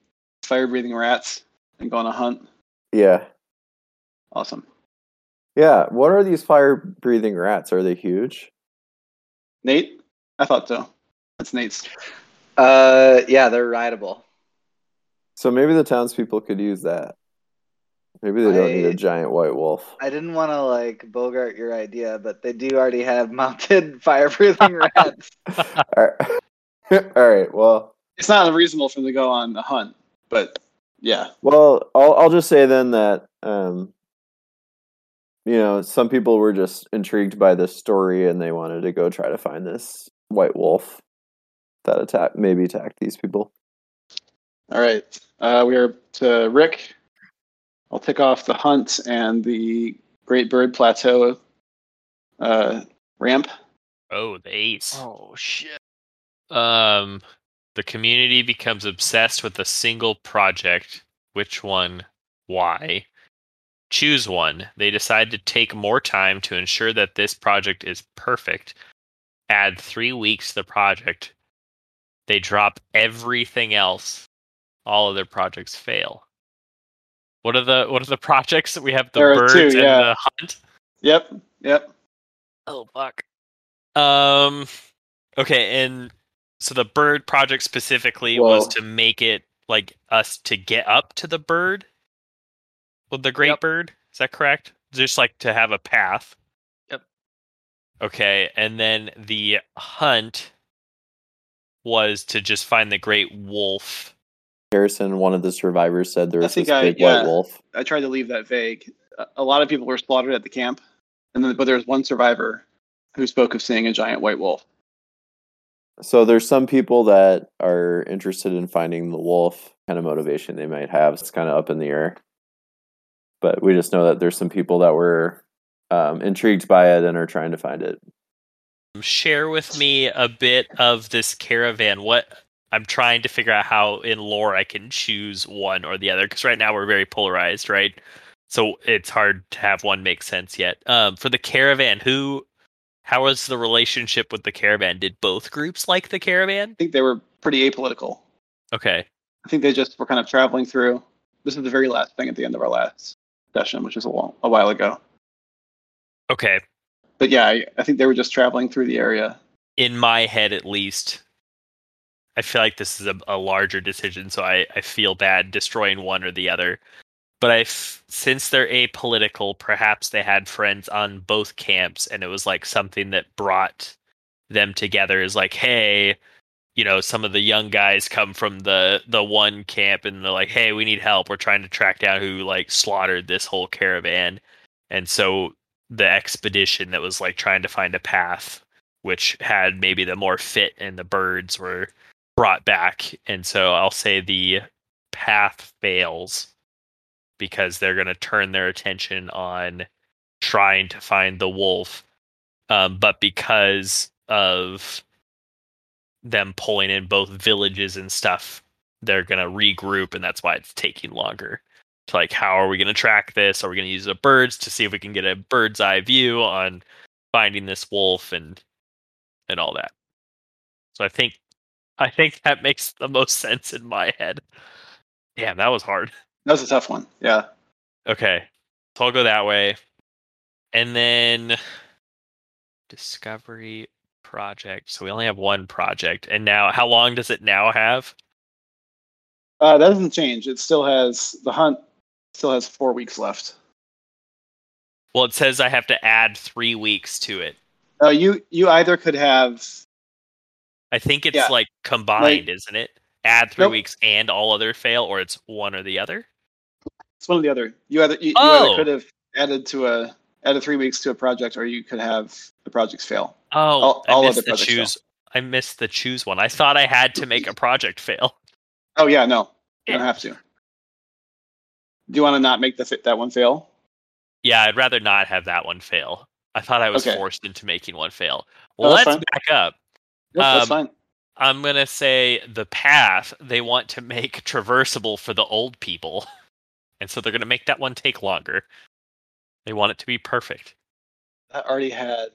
fire breathing rats and go on a hunt. Yeah, Awesome. yeah. What are these fire breathing rats? Are they huge? Nate? I thought so. That's Nate's. Uh, yeah, they're rideable. So maybe the townspeople could use that. Maybe they don't need a giant white wolf. I didn't want to like bogart your idea, but they do already have mounted fire breathing rats. All right. All right. Well, It's not unreasonable for them to go on a hunt, but yeah. well, I'll I'll just say then that um, you know, some people were just intrigued by this story and they wanted to go try to find this white wolf that attack maybe attacked these people. All right. Uh, we are to Wrick. I'll tick off the hunt and the Great Bird Plateau uh, ramp. Oh, the ace. Oh shit. Um, the community becomes obsessed with a single project. Which one? Why? Choose one. They decide to take more time to ensure that this project is perfect. Add three weeks to the project. They drop everything else. All of their projects fail. What are the what are the projects that we have? The There birds two, and the hunt. Yep, yep. Oh fuck. Um. Okay, and so the bird project specifically was to make it like us to get up to the bird, well, the great Yep. bird. Is that correct? Just like to have a path. Yep. Okay, and then the hunt was to just find the great wolf. Harrison, one of the survivors, said there was this I- big yeah. white wolf. I tried to leave that vague. A- A lot of people were slaughtered at the camp, and then but there was one survivor who spoke of seeing a giant white wolf. So there's some people that are interested in finding the wolf, kind of motivation they might have. It's kind of up in the air. But we just know that there's some people that were um, intrigued by it and are trying to find it. Share with me a bit of this caravan. What I'm trying to figure out how in lore I can choose one or the other because right now we're very polarized, right? So it's hard to have one make sense yet. Um, for the caravan, who, how was the relationship with the caravan? Did both groups like the caravan? I think they were pretty apolitical. Okay, I think they just were kind of traveling through. This is the very last thing at the end of our last session, which is a while, a while ago. okay. But yeah, I, I think they were just traveling through the area. in my head at least i feel like this is a, a larger decision so I, I feel bad destroying one or the other. But i since they're apolitical perhaps they had friends on both camps and it was like something that brought them together is like hey you know some of the young guys come from the the one camp and they're like hey we need help. We're trying to track down who like slaughtered this whole caravan. And so the expedition that was like trying to find a path which had maybe the more fit and the birds were brought back. And so I'll say the path fails because they're going to turn their attention on trying to find the wolf. Um, but because of them pulling in both villages and stuff, they're going to regroup, and that's why it's taking longer. To like, how are we going to track this? Are we going to use the birds to see if we can get a bird's eye view on finding this wolf and and all that. So I think I think that makes the most sense in my head. Damn, that was hard. That was a tough one. Yeah. Okay. So I'll go that way. And then Discovery project. So we only have one project. And now how long does it now have? Uh, that doesn't change. It still has the hunt. Still has four weeks left. Well, it says I have to add three weeks to it. Uh, you you either could have I think it's Yeah. like combined, isn't it? Add three Nope. weeks and all other fail, or it's one or the other. it's one or the other. You either you, you Oh. either could have added to a added three weeks to a project, or you could have the projects fail. Oh, All- all I missed the projects fail. choose. I missed the choose one. I thought I had to make a project fail. Oh yeah, no, you don't have to. Do you want to not make the that one fail? Yeah, I'd rather not have that one fail. I thought I was Okay. forced into making one fail. Oh, Let's fine. back up. Yep, that's Um, fine. I'm gonna say the path they want to make traversable for the old people, and so they're gonna make that one take longer. They want it to be perfect. I already had.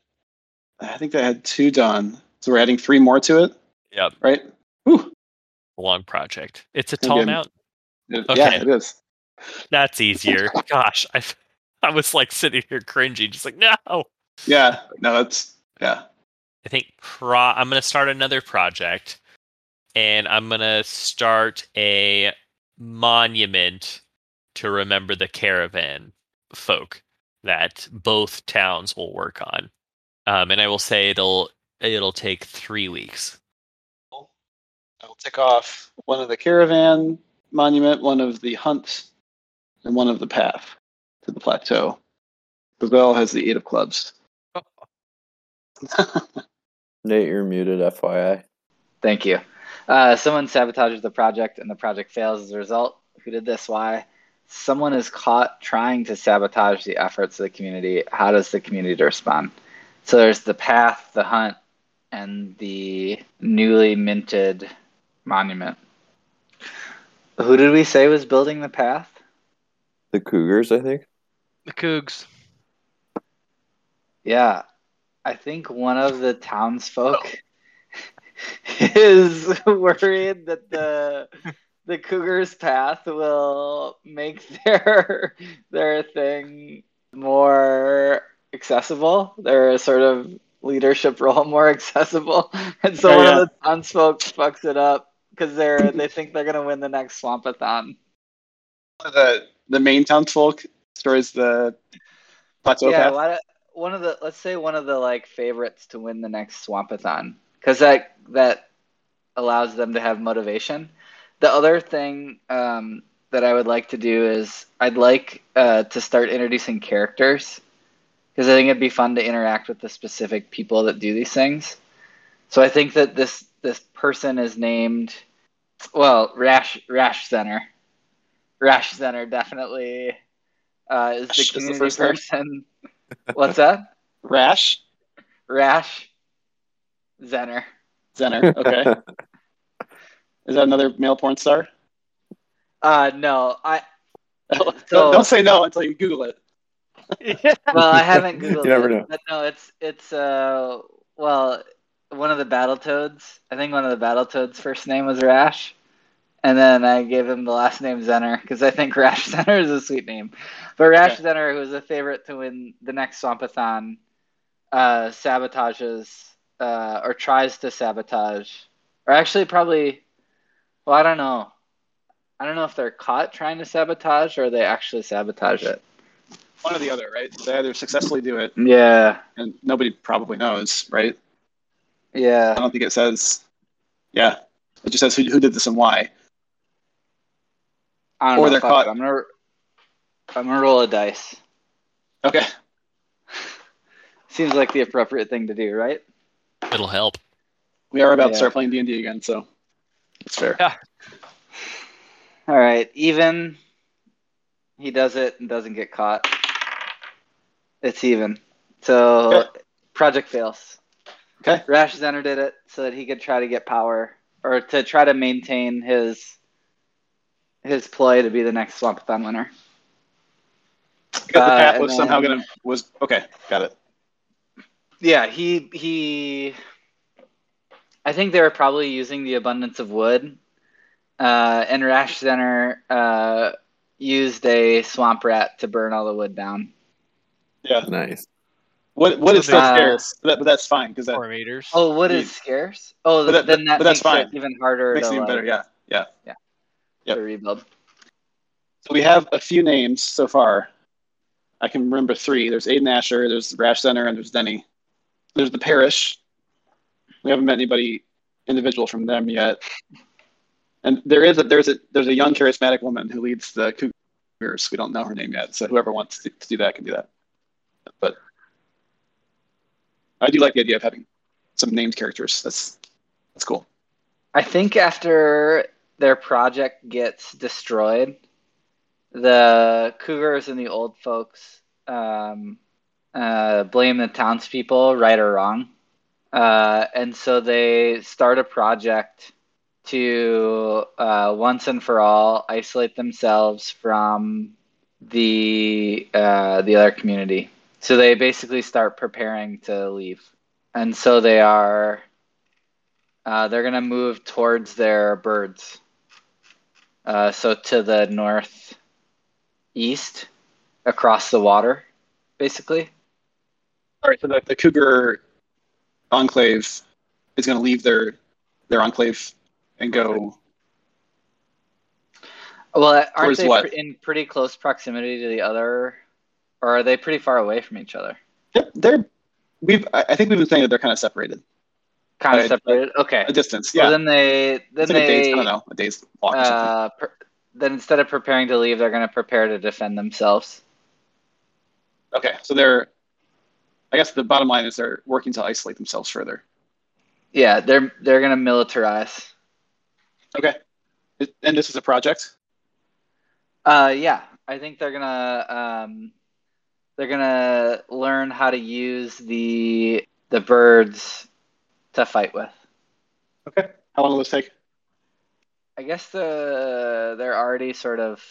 I think that had two done, so we're adding three more to it, Yep, right? Whew. long project. It's a Okay. tall mountain. Okay. Yeah, it is. That's easier. Gosh, I, I was like sitting here cringing, just like no. Yeah, no, that's yeah. I think pro- I'm going to start another project and I'm going to start a monument to remember the caravan folk that both towns will work on. Um, and I will say it'll it'll take 3 weeks. I'll tick off one of the caravan monument, one of the hunt, and one of the path to the plateau. The bell has the eight of clubs. Nate, you're muted, FYI. Thank you. Uh, someone sabotages the project and the project fails as a result. Who did this? Why? Someone is caught trying to sabotage the efforts of the community. How does the community respond? So there's the path, the hunt, and the newly minted monument. Who did we say was building the path? The Cougars, I think. The Cougs. Yeah, I think one of the townsfolk oh. is worried that the the cougar's path will make their their thing more accessible. Their sort of leadership role more accessible, and so Oh, one yeah. of the townsfolk fucks it up because they're they think they're gonna win the next swampathon. the the main townsfolk destroys the plateau yeah, path. One of the let's say one of the like favorites to win the next swampathon because that that allows them to have motivation. The other thing um, that I would like to do is I'd like uh, to start introducing characters because I think it'd be fun to interact with the specific people that do these things. So I think that this this person is named well Rash Rash Zenner. Rash Zenner definitely uh, is the is the community first name? Person. What's that? Rash Rash Zenner. Zenner. Okay, is that another male porn star? Uh, no, I don't, don't say no until you Google it. well, I haven't googled You never it, know. but no, it's it's uh well one of the Battletoads. I think one of the Battletoads' first name was Rash, and then I gave him the last name Zenner because I think Rash Zenner is a sweet name. But Rash Okay. Zenner, who is a favorite to win the next Swampathon, uh, sabotages uh, or tries to sabotage, or actually probably, well, I don't know. I don't know if they're caught trying to sabotage or they actually sabotage it. One or the other, right? They either successfully do it, Yeah, and nobody probably knows, right? Yeah. I don't think it says. Yeah, it just says who, who did this and why. I don't Or know. they're caught. it. I'm gonna I'm gonna roll a dice. Okay, Seems like the appropriate thing to do, right? It'll help. we are about Yeah. to start playing D and D again, so it's fair. All right, even. He does it and doesn't get caught. It's even. So Okay. project fails. Okay. Rash Zenner did it so that he could try to get power or to try to maintain his his play to be the next Swampathon winner. Because the Uh, path and was somehow gonna was okay. Got it. Yeah, he he. I think they were probably using the abundance of wood, uh, and Rash Zenner uh, used a swamp rat to burn all the wood down. Yeah. nice. What what is still Uh, scarce? But, but that's fine because that Four meters. Oh, wood is scarce. Oh, But that- then that but that's makes fine. it even harder makes to, it even like, better. Yeah, yeah. Yep. rebuild. So we have a few names so far. I can remember three. There's Aiden Asher, there's Rash Zenner, and there's Denny. There's the parish. We haven't met anybody individual from them yet. And there is a there's a there's a young charismatic woman who leads the Cougars. We don't know her name yet, so whoever wants to, to do that can do that. But I do like the idea of having some named characters. That's that's cool. I think after their project gets destroyed, the Cougars and the old folks um, uh, blame the townspeople, right or wrong. Uh, and so they start a project to uh, once and for all isolate themselves from the uh, the other community. So they basically start preparing to leave, and so they are uh, they're gonna move towards their birds. Uh, so to the north east, across the water, basically. All right, so the, the Cougar enclave is going to leave their their enclave and go. Well, aren't they what? in pretty close proximity to the other, or are they pretty far away from each other? Yep, they're. We've. I I think we've been saying that they're kind of separated, Kind of separated. Okay. a distance. So Yeah, then they then like a day's. they I don't know, a day's walk or something. uh, per, then instead of preparing to leave, they're gonna prepare to defend themselves. Okay, so they're. I guess the bottom line is they're working to isolate themselves further. Yeah, they're they're gonna militarize. Okay, and this is a project. Uh, yeah, I think they're gonna um, they're gonna learn how to use the the birds to fight with. Okay, how long will this take? I guess the they're already sort of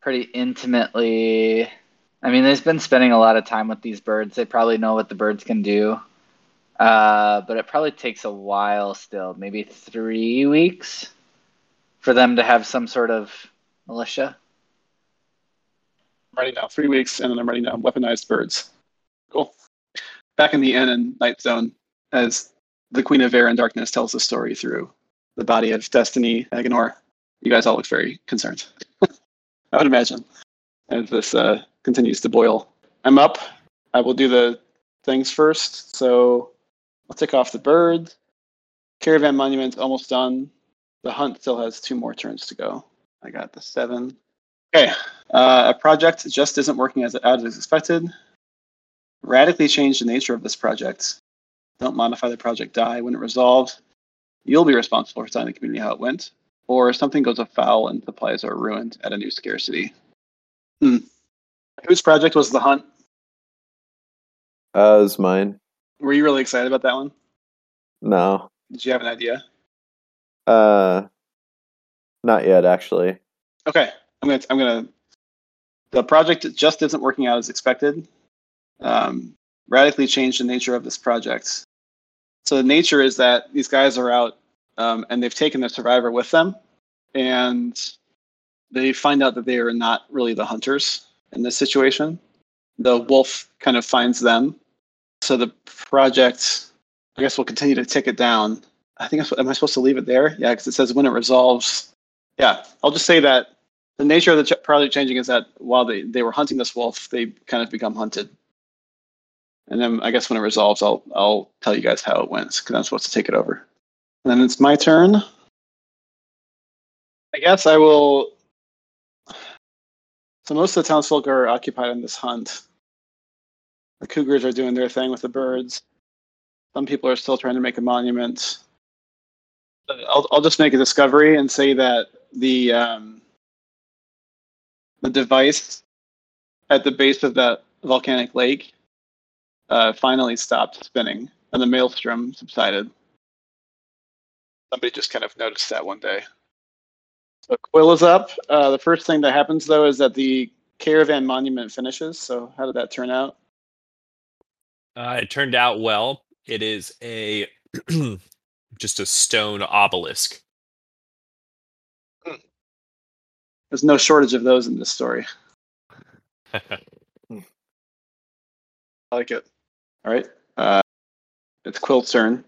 pretty intimately. I mean, they've been spending a lot of time with these birds. They probably know what the birds can do. Uh, but it probably takes a while still, maybe three weeks. for them to have some sort of militia. I'm writing down three weeks, and then I'm writing now. weaponized birds. Cool. Back in the inn and Night Zone, as the Queen of Air and Darkness tells the story through the body of Destiny Agenor. you guys all look very concerned. I would imagine as this uh, continues to boil. I'm up. I will do the things first. So I'll take off the bird. Caravan Monument's almost done. The hunt still has two more turns to go. I got the seven. Okay. Uh, a project just isn't working as out as expected. Radically change the nature of this project. Don't modify the project die when it resolves. You'll be responsible for telling the community how it went. Or something goes afoul and supplies are ruined at a new scarcity. Hmm. Whose project was the hunt? Uh, it was mine. Were you really excited about that one? No. Did you have an idea? Uh, not yet, actually. Okay, I'm gonna. I'm gonna. The project just isn't working out as expected. Um, radically changed the nature of this project. So the nature is that these guys are out um, and they've taken the survivor with them, and they find out that they are not really the hunters in this situation. The wolf kind of finds them. So the project, I guess, will continue to tick it down. I think, am I supposed to leave it there? Yeah, because it says when it resolves. Yeah, I'll just say that the nature of the project changing is that while they, they were hunting this wolf, they kind of become hunted. And then I guess when it resolves, I'll I'll tell you guys how it went because I'm supposed to take it over. And then it's my turn. I guess I will. So most of the townsfolk are occupied in this hunt. The cougars are doing their thing with the birds. Some people are still trying to make a monument. I'll, I'll just make a discovery and say that the um, the device at the base of that volcanic lake uh, finally stopped spinning and the maelstrom subsided. Somebody just kind of noticed that one day. So Quill is up. Uh, the first thing that happens though is that the caravan monument finishes. So how did that turn out? Uh, it turned out well. It is a just a stone obelisk. There's no shortage of those in this story. I like it. All right. Uh, it's Quill's turn.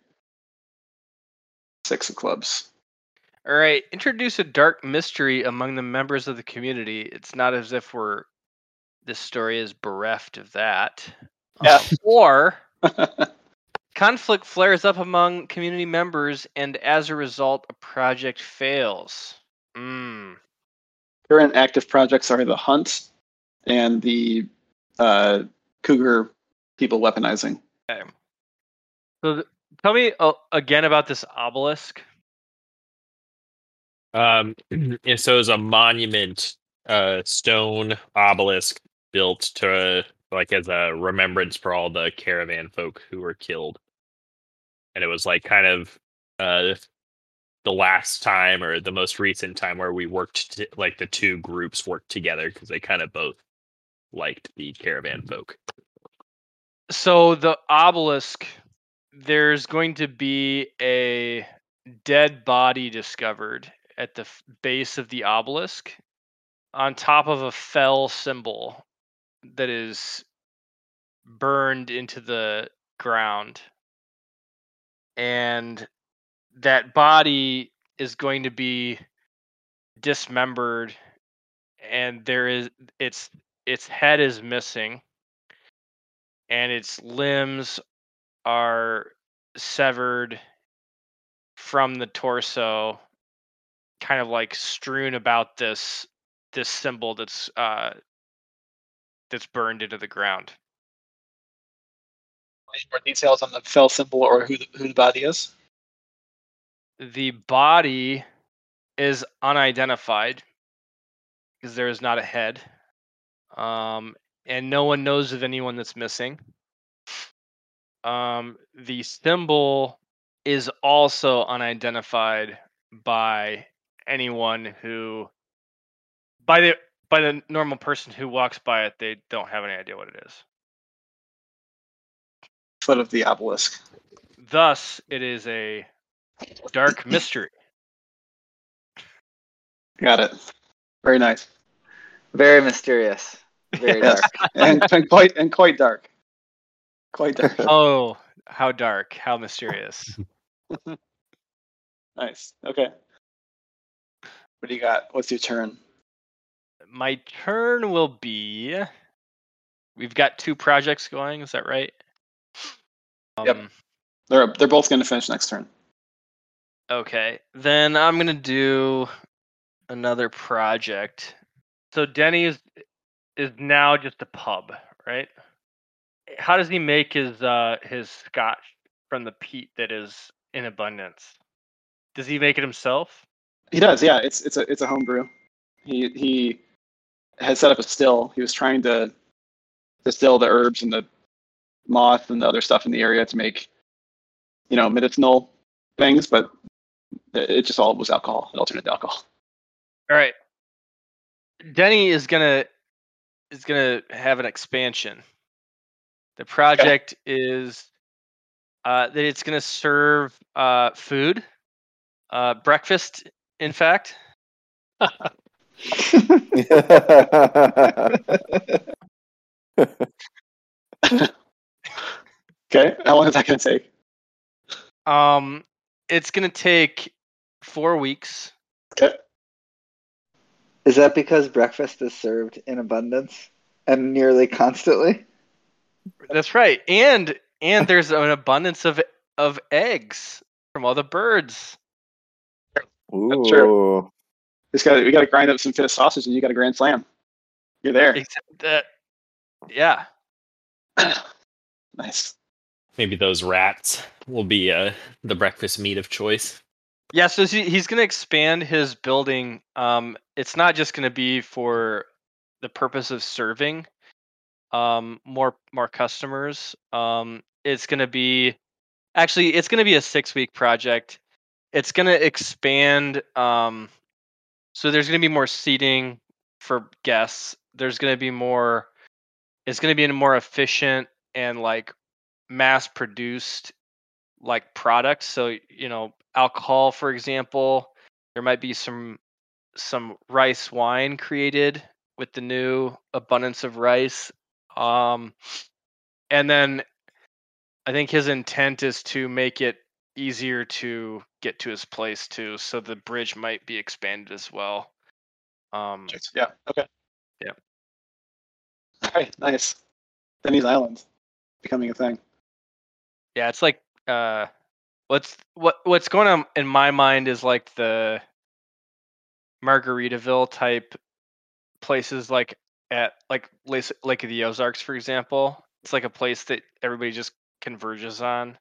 Six of clubs. All right, introduce a dark mystery among the members of the community. It's not as if we're this story is bereft of that. Yeah. Um, or conflict flares up among community members, and as a result, a project fails. Mm. Current active projects are the hunt and the uh, cougar people weaponizing. Okay. So, th- tell me uh, again about this obelisk. Um, and so it's a monument, uh, stone obelisk built to like as a remembrance for all the caravan folk who were killed. And it was like kind of uh the last time or the most recent time where we worked to, like the two groups worked together because they kind of both liked the caravan folk. So the obelisk, there's going to be a dead body discovered at the f- base of the obelisk on top of a fell symbol that is burned into the ground. And that body is going to be dismembered and there is its its head is missing and its limbs are severed from the torso kind of like strewn about this this symbol that's uh that's burned into the ground Any more details on the fell symbol or who the, who the body is? the body is unidentified because there is not a head um and no one knows of anyone that's missing um the symbol is also unidentified by anyone who by the by the normal person who walks by it they don't have any idea what it is Foot of the obelisk. thus it is a dark mystery Got it. Very nice. Very mysterious. Very Yes. dark. and, and quite and quite dark. Quite dark. Oh, how dark, how mysterious. Nice. Okay. What do you got? What's your turn? My turn will be. We've got two projects going. Is that right? Yep. Um, They're they're both going to finish next turn. Okay, then I'm gonna do another project. So Denny is is now just a pub, right? How does he make his uh his scotch from the peat that is in abundance? Does he make it himself? He does. Yeah. It's it's a it's a home brew. He he has set up a still. He was trying to distill the herbs and the moth and the other stuff in the area to make you know medicinal things, but it just all was alcohol, an alternate alcohol. All right. Denny is gonna is gonna have an expansion. The project is uh, that it's gonna serve uh, food, uh, breakfast. In fact, Okay. How long is that going to take? um, it's gonna take four weeks. Okay. Is that because breakfast is served in abundance and nearly constantly? That's right, and and there's an abundance of of eggs from all the birds. Ooh. true. Just got we got to grind up some fit sausage, and you got a grand slam. You're there. Except that, yeah, nice. Maybe those rats will be uh, the breakfast meat of choice. Yeah, so he, he's going to expand his building. Um, it's not just going to be for the purpose of serving um, more more customers. Um, it's going to be actually it's going to be a six week project. It's going to expand. Um, so there's going to be more seating for guests. There's going to be more. It's going to be a more efficient and like mass produced like products. So you know, alcohol, for example, there might be some some rice wine created with the new abundance of rice. Um, and then I think his intent is to make it easier to get to his place too. So the bridge might be expanded as well. Um, Yeah. Okay. Yeah. All right. Nice. Denny's Island becoming a thing. yeah, it's like uh, what's what what's going on in my mind is like the Margaritaville type places, like at like Lake Lake of the Ozarks, for example. It's like a place that everybody just converges on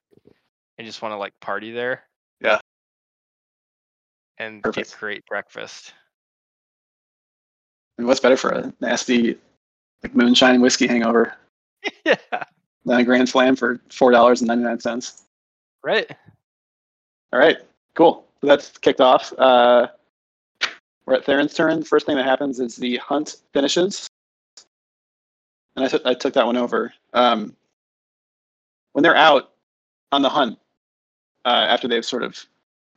and just want to like party there. Yeah. And Perfect. get great breakfast. What's better for a nasty like moonshine whiskey hangover yeah. than a grand slam for four dollars and ninety nine cents? Right. All right. Cool. So that's kicked off. Uh, we're at Theron's turn. First thing that happens is the hunt finishes, and I took took that one over. Um, when they're out on the hunt, uh, after they've sort of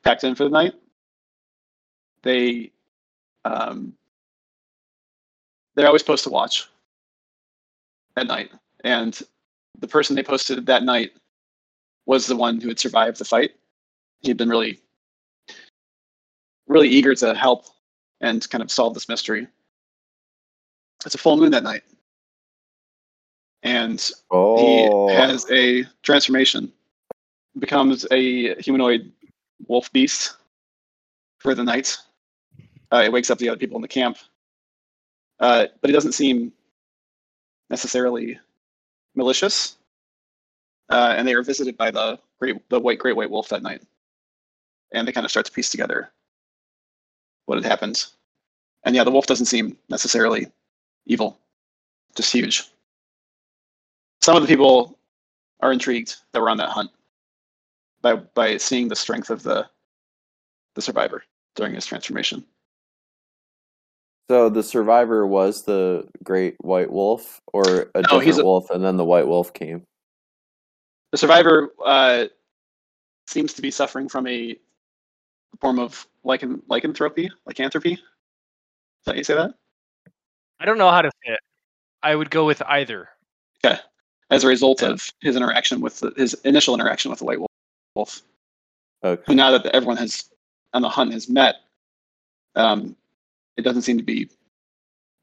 packed in for the night, they um, they're always supposed to watch at night, and the person they posted that night was the one who had survived the fight. He'd been really, really eager to help and kind of solve this mystery. It's a full moon that night, and Oh. he has a transformation, becomes a humanoid wolf beast for the night. Uh, it wakes up the other people in the camp, uh, but he doesn't seem necessarily malicious. Uh, and they are visited by the great, the white great white wolf that night, and they kind of start to piece together what had happened. And yeah, the wolf doesn't seem necessarily evil, just huge. Some of the people are intrigued that were on that hunt by by seeing the strength of the the survivor during his transformation. So the survivor was the great white wolf, or a No, different a- wolf, and then the white wolf came. The survivor uh, seems to be suffering from a form of lycan- lycanthropy, lycanthropy. that you say that? I don't know how to fit. I would go with either. As a result of his interaction with the, his initial interaction with the white wolf, Okay. who now that everyone has on the hunt has met, um, it doesn't seem to be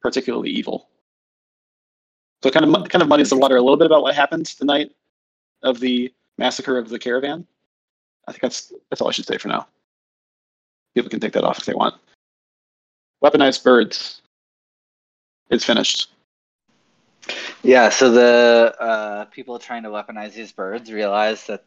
particularly evil. So it kind of kind of muddies the water a little bit about what happened the night of the massacre of the caravan. I think that's that's all I should say for now. People can take that off if they want. Weaponized birds. It's finished. Yeah, so the uh, people trying to weaponize these birds realize that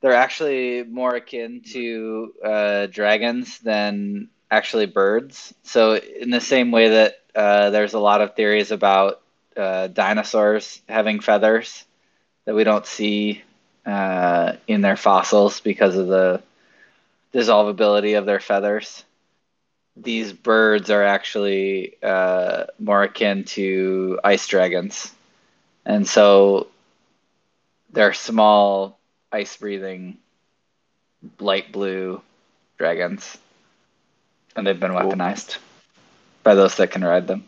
they're actually more akin to uh, dragons than actually birds. So, in the same way that uh, there's a lot of theories about uh, dinosaurs having feathers that we don't see uh, in their fossils because of the dissolvability of their feathers, these birds are actually uh, more akin to ice dragons. And so they're small, ice breathing, light blue dragons. And they've been Cool. weaponized by those that can ride them.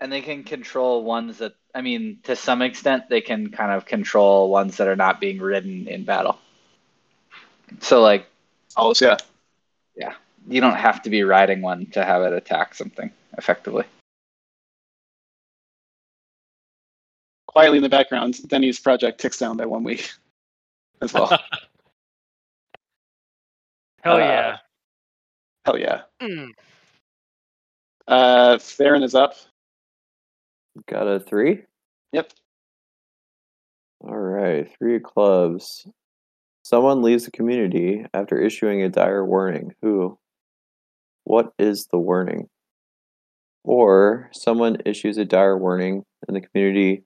And they can control ones that, I mean, to some extent, they can kind of control ones that are not being ridden in battle. So, like, Oh, yeah. yeah, you don't have to be riding one to have it attack something effectively. Quietly in the background, Denny's project ticks down by one week as well. Hell Uh, yeah. Hell yeah. Mm. Uh, Theron is up. Got a three? Yep. All right, three of clubs. Someone leaves the community after issuing a dire warning. Who? What is the warning? Or someone issues a dire warning and the community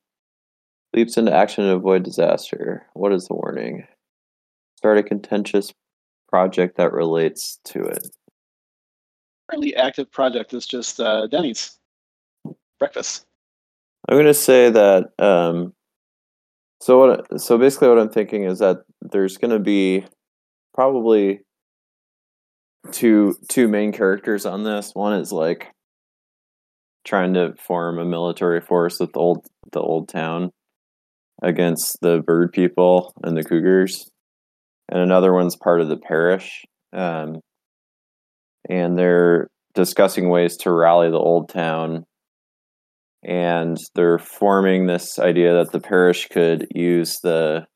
leaps into action to avoid disaster. What is the warning? Start a contentious project that relates to it. Currently active project is just uh, Denny's breakfast. I'm gonna say that. Um, so what? So basically, what I'm thinking is that there's gonna be probably two two main characters on this. One is like trying to form a military force with the old the old town against the bird people and the cougars, and another one's part of the parish. Um, and they're discussing ways to rally the old town and they're forming this idea that the parish could use the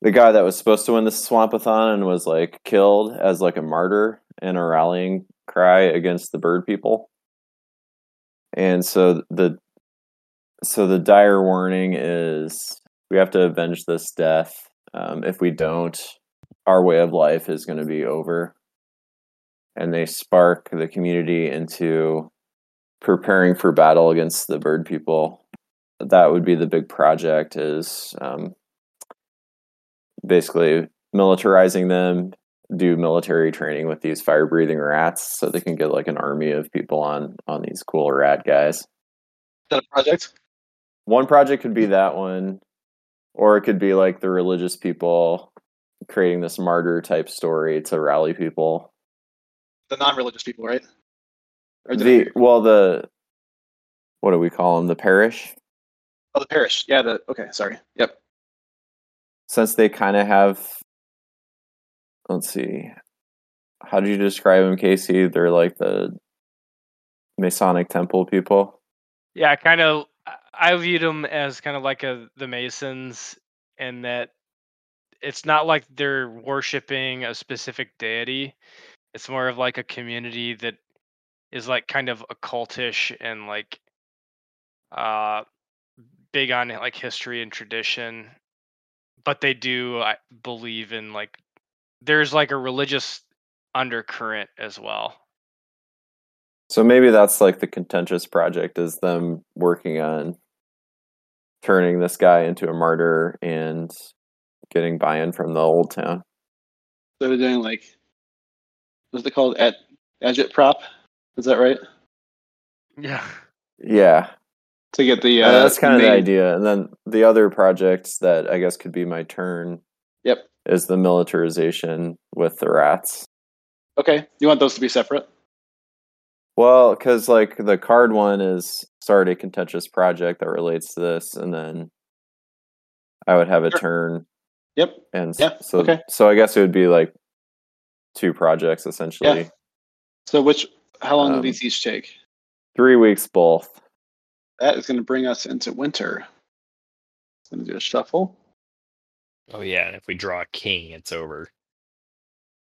the guy that was supposed to win the swampathon and was like killed as like a martyr and a rallying cry against the bird people. And so the so the dire warning is we have to avenge this death. Um, if we don't our way of life is going to be over. And they spark the community into preparing for battle against the bird people that would be the big project is um, basically militarizing them do military training with these fire breathing rats so they can get like an army of people on on these cool rat guys Is that a project? one project could be that one or it could be like the religious people creating this martyr type story to rally people The non-religious people, right? Or did the well the what do we call them the parish oh, the parish. Yeah. The okay. Sorry. Yep. since they kind of have let's see how do you describe them casey they're like the masonic temple people Yeah, kind of. I viewed them as kind of like a the Masons, in that it's not like they're worshiping a specific deity. It's more of like a community that is like kind of occultish and like uh big on like history and tradition. But they do I believe in like there's like a religious undercurrent as well. so maybe that's like the contentious project is them working on turning this guy into a martyr and getting buy-in from the old town So they're doing like what's it called? At agit prop. Is that right? Yeah. yeah To get the Uh, that's kind of the idea and then the other projects that i guess could be my turn Yep. is the militarization with the rats Okay. You want those to be separate? Well, because like the card one is start a contentious project that relates to this, and then I would have a Sure. turn, Yep. and s- Yeah, so okay. so I guess it would be like two projects essentially, Yeah. So which? How long do Um, these each take? three weeks both. That is going to bring us into winter. Going to do a shuffle. Oh yeah, and if we draw a king, it's over.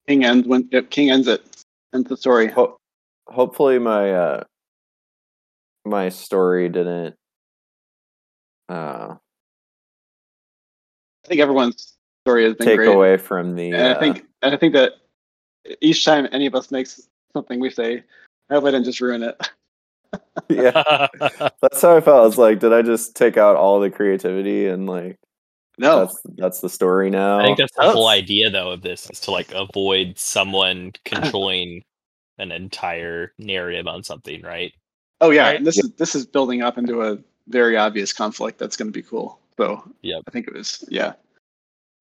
King ends when yep, King ends it. Ends the story. Ho- hopefully, my uh, my story didn't. Uh, I think everyone's story has been take great. away from the. And I uh, think and I think that each time any of us makes something, we say, "I hope I didn't just ruin it." yeah, that's how I felt. I was like, did I just take out all the creativity and like No, that's that's the story now? I think that's the Oh. whole idea though of this is to like avoid someone controlling an entire narrative on something, right? oh yeah, Right. and this is this is building up into a very obvious conflict. That's going to be cool. So yeah, I think it was yeah,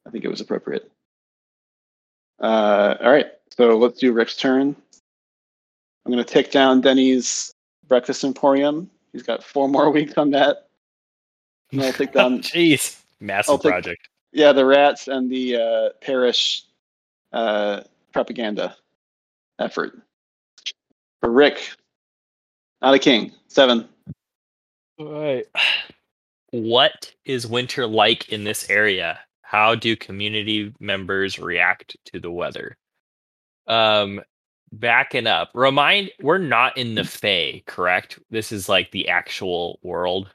I think it was appropriate. Uh, all right, so let's do Wrick's turn. I'm going to take down Denny's breakfast emporium. He's got four more weeks on that. And I'll take down Jeez, massive take- project. Yeah, the rats and the uh, parish uh, propaganda effort. For Wrick, not a king. Seven. All right. What is winter like in this area? How do community members react to the weather? Um, backing up. Remind we're not in the Fae, correct? This is like the actual world.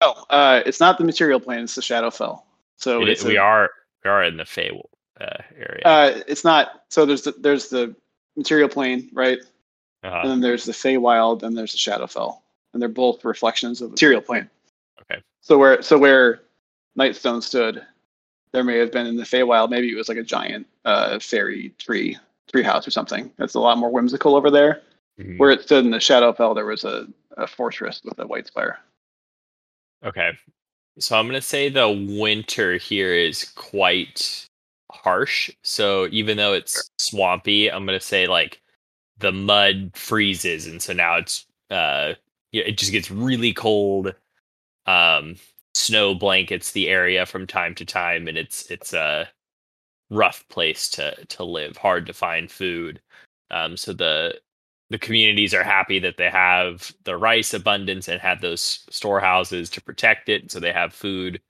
Oh, uh, it's not the material plane. It's the Shadowfell. So It- we a- are we are in the Fae uh, area. Uh, it's not. So there's the there's the material plane, right? And Uh-huh. then there's the Feywild, and there's the Shadowfell, and they're both reflections of the material plane. Okay. So where so where Nightstone stood, there may have been in the Feywild. Maybe it was like a giant uh, fairy tree treehouse or something. That's a lot more whimsical over there. Mhm. Where it stood in the Shadowfell, there was a, a fortress with a white spire. Okay. So I'm going to say the winter here is quite harsh. So even though it's swampy, I'm going to say like the mud freezes and so now it's uh yeah, it just gets really cold. Um snow blankets the area from time to time and it's it's a rough place to to live, hard to find food. Um so the the communities are happy that they have the rice abundance and have those storehouses to protect it so they have food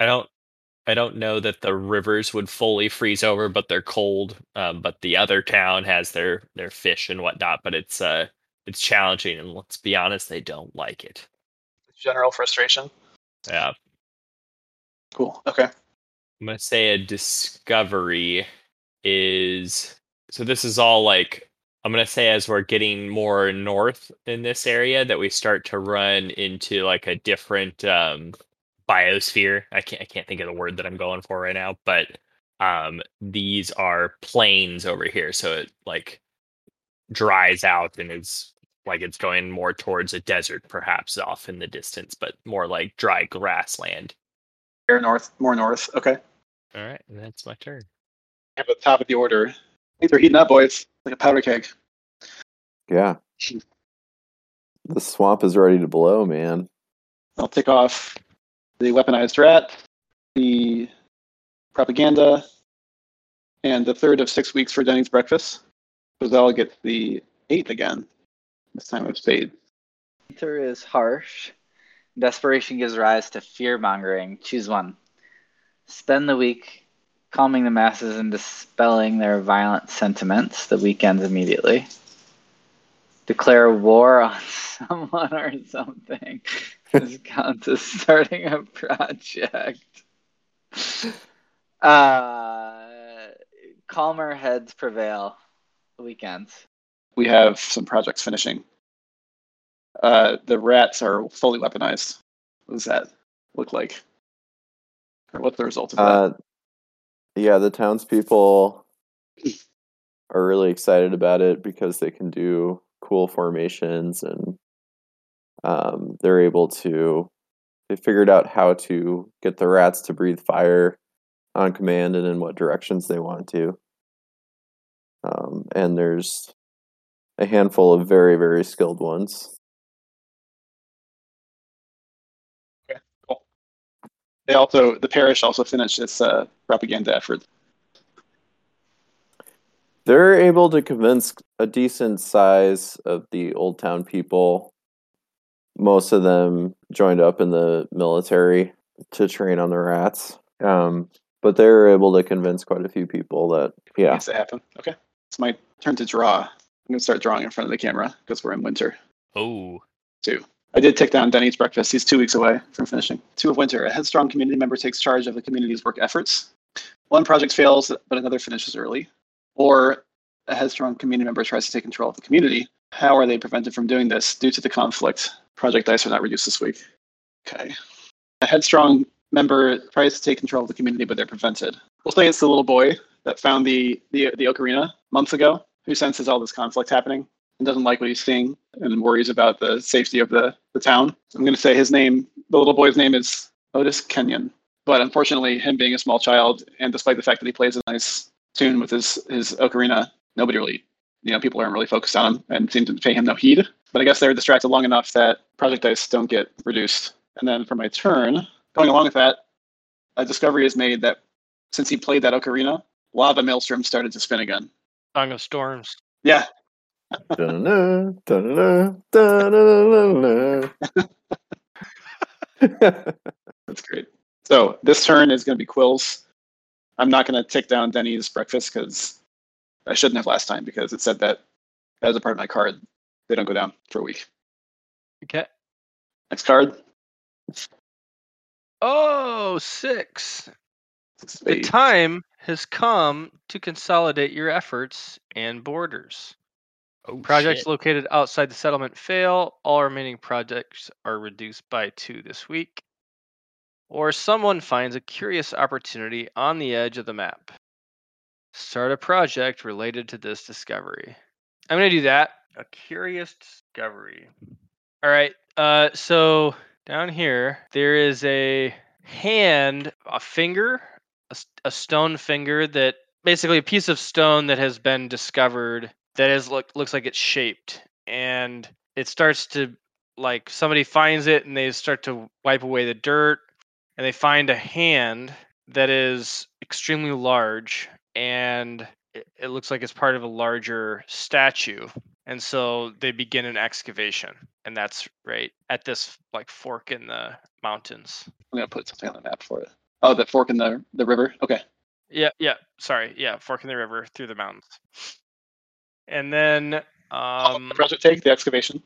i don't i don't know that the rivers would fully freeze over but they're cold um, but the other town has their their fish and whatnot but it's uh it's challenging and let's be honest they don't like it General frustration. yeah Cool. Okay. I'm gonna say a discovery is so this is all like i'm gonna say as we're getting more north in this area that we start to run into like a different um biosphere i can't i can't think of the word that i'm going for right now but um these are plains over here so it like dries out and is like it's going more towards a desert perhaps off in the distance but more like dry grassland Here north, more north. Okay. All right that's my turn At the top of the order. Things are heating up, boys. Like a powder keg. Yeah. The swamp is ready to blow, man. I'll take off the weaponized rat, the propaganda, and the third of six weeks for Denny's breakfast. Roselle gets the eighth again. This time of spades. Winter is harsh. Desperation gives rise to fear mongering. Choose one. Spend the week calming the masses and dispelling their violent sentiments. The weekends immediately. Declare war on someone or something. This counts as starting a project. Uh, calmer heads prevail. The weekends. We have some projects finishing. Uh, the rats are fully weaponized. What does that look like? What's the result of that? Uh, yeah, the townspeople are really excited about it because they can do cool formations and um, they're able to. They figured out how to get the rats to breathe fire on command and in what directions they want to. Um, and there's a handful of very very skilled ones. They also the parish also finished its uh, propaganda effort. They're able to convince a decent size of the Old Town people. Most of them joined up in the military to train on the rats. Um, but they were able to convince quite a few people that yeah, Needs to happen. Okay, it's my turn to draw. I'm gonna start drawing in front of the camera because we're in winter. Oh, Two. I did take down Denny's breakfast. He's two weeks away from finishing. Two of winter. A headstrong community member takes charge of the community's work efforts. One project fails, but another finishes early. Or a headstrong community member tries to take control of the community. How are they prevented from doing this due to the conflict? Project dice are not reduced this week. Okay. A headstrong member tries to take control of the community, but they're prevented. We'll say it's the little boy that found the the, the ocarina months ago, who senses all this conflict happening and doesn't like what he's seeing and worries about the safety of the, the town. I'm going to say his name, the little boy's name is Otis Kenyon. But unfortunately, him being a small child, and despite the fact that he plays a nice tune with his, his ocarina, nobody really, you know, people aren't really focused on him and seem to pay him no heed. But I guess they're distracted long enough that project dice don't get reduced. And then for my turn, going along with that, a discovery is made that since he played that ocarina, lava maelstrom started to spin again. Song of Storms. Yeah, Da-na-na, da-na-na, da-na-na-na-na. That's great. So this turn is going to be Quills. I'm not going to tick down Denny's breakfast because I shouldn't have last time because it said that as a part of my card, they don't go down for a week. Okay. Next card. Oh, six. Six The time has come to consolidate your efforts and borders. Oh Projects shit. located outside the settlement fail. All remaining projects are reduced by two this week. Or someone finds a curious opportunity on the edge of the map. Start a project related to this discovery. I'm going to do that. A curious discovery. All right. Uh, so down here, there is a hand, a finger, a stone finger that basically a piece of stone that has been discovered that is look looks like it's shaped and it starts to like somebody finds it and they start to wipe away the dirt and they find a hand that is extremely large and it, it looks like it's part of a larger statue and so they begin an excavation and that's right at this like fork in the mountains I'm going to put something on the map for it. Oh, the fork in the, the river. Okay. Yeah, yeah. Sorry, yeah. Fork in the river through the mountains, and then How long um, the project take the excavation.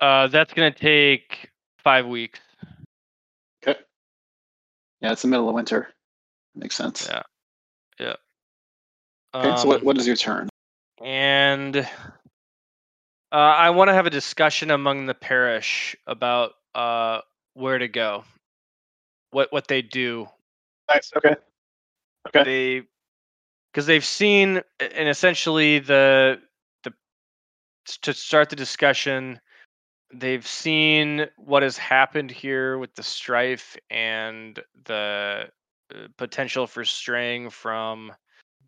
uh, that's gonna take five weeks. Okay. Yeah, it's the middle of winter. Makes sense. Yeah. Yeah. Okay. so what, Um, what is your turn? and uh, I want to have a discussion among the parish about uh, where to go, what what they do, Nice. Okay. Okay. they because they've seen and essentially the the to start the discussion they've seen what has happened here with the strife and the uh, potential for straying from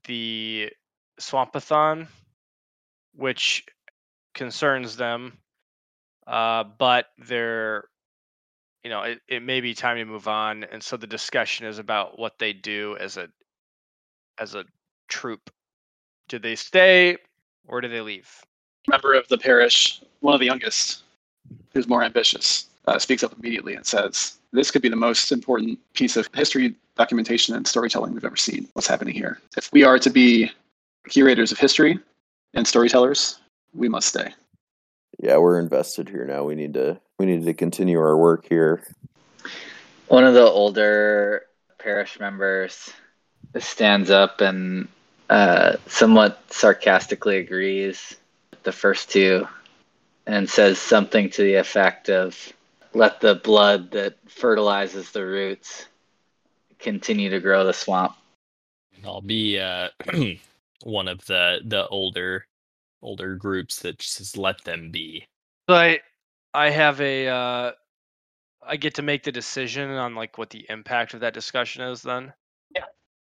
the swampathon which concerns them uh, but they're you know it, it may be time to move on and so the discussion is about what they do as a as a troop do they stay or do they leave member of the parish, one of the youngest, who's more ambitious, uh, speaks up immediately and says, This could be the most important piece of history documentation and storytelling we've ever seen. What's happening here? If we are to be curators of history and storytellers, we must stay. yeah, we're invested here now. We need to we need to continue our work here. One of the older parish members stands up and uh, somewhat sarcastically agrees with the first two and says something to the effect of let the blood that fertilizes the roots continue to grow the swamp. I'll be uh, one of the the older older groups that just says let them be. So I I have a uh I get to make the decision on like what the impact of that discussion is then. Yeah.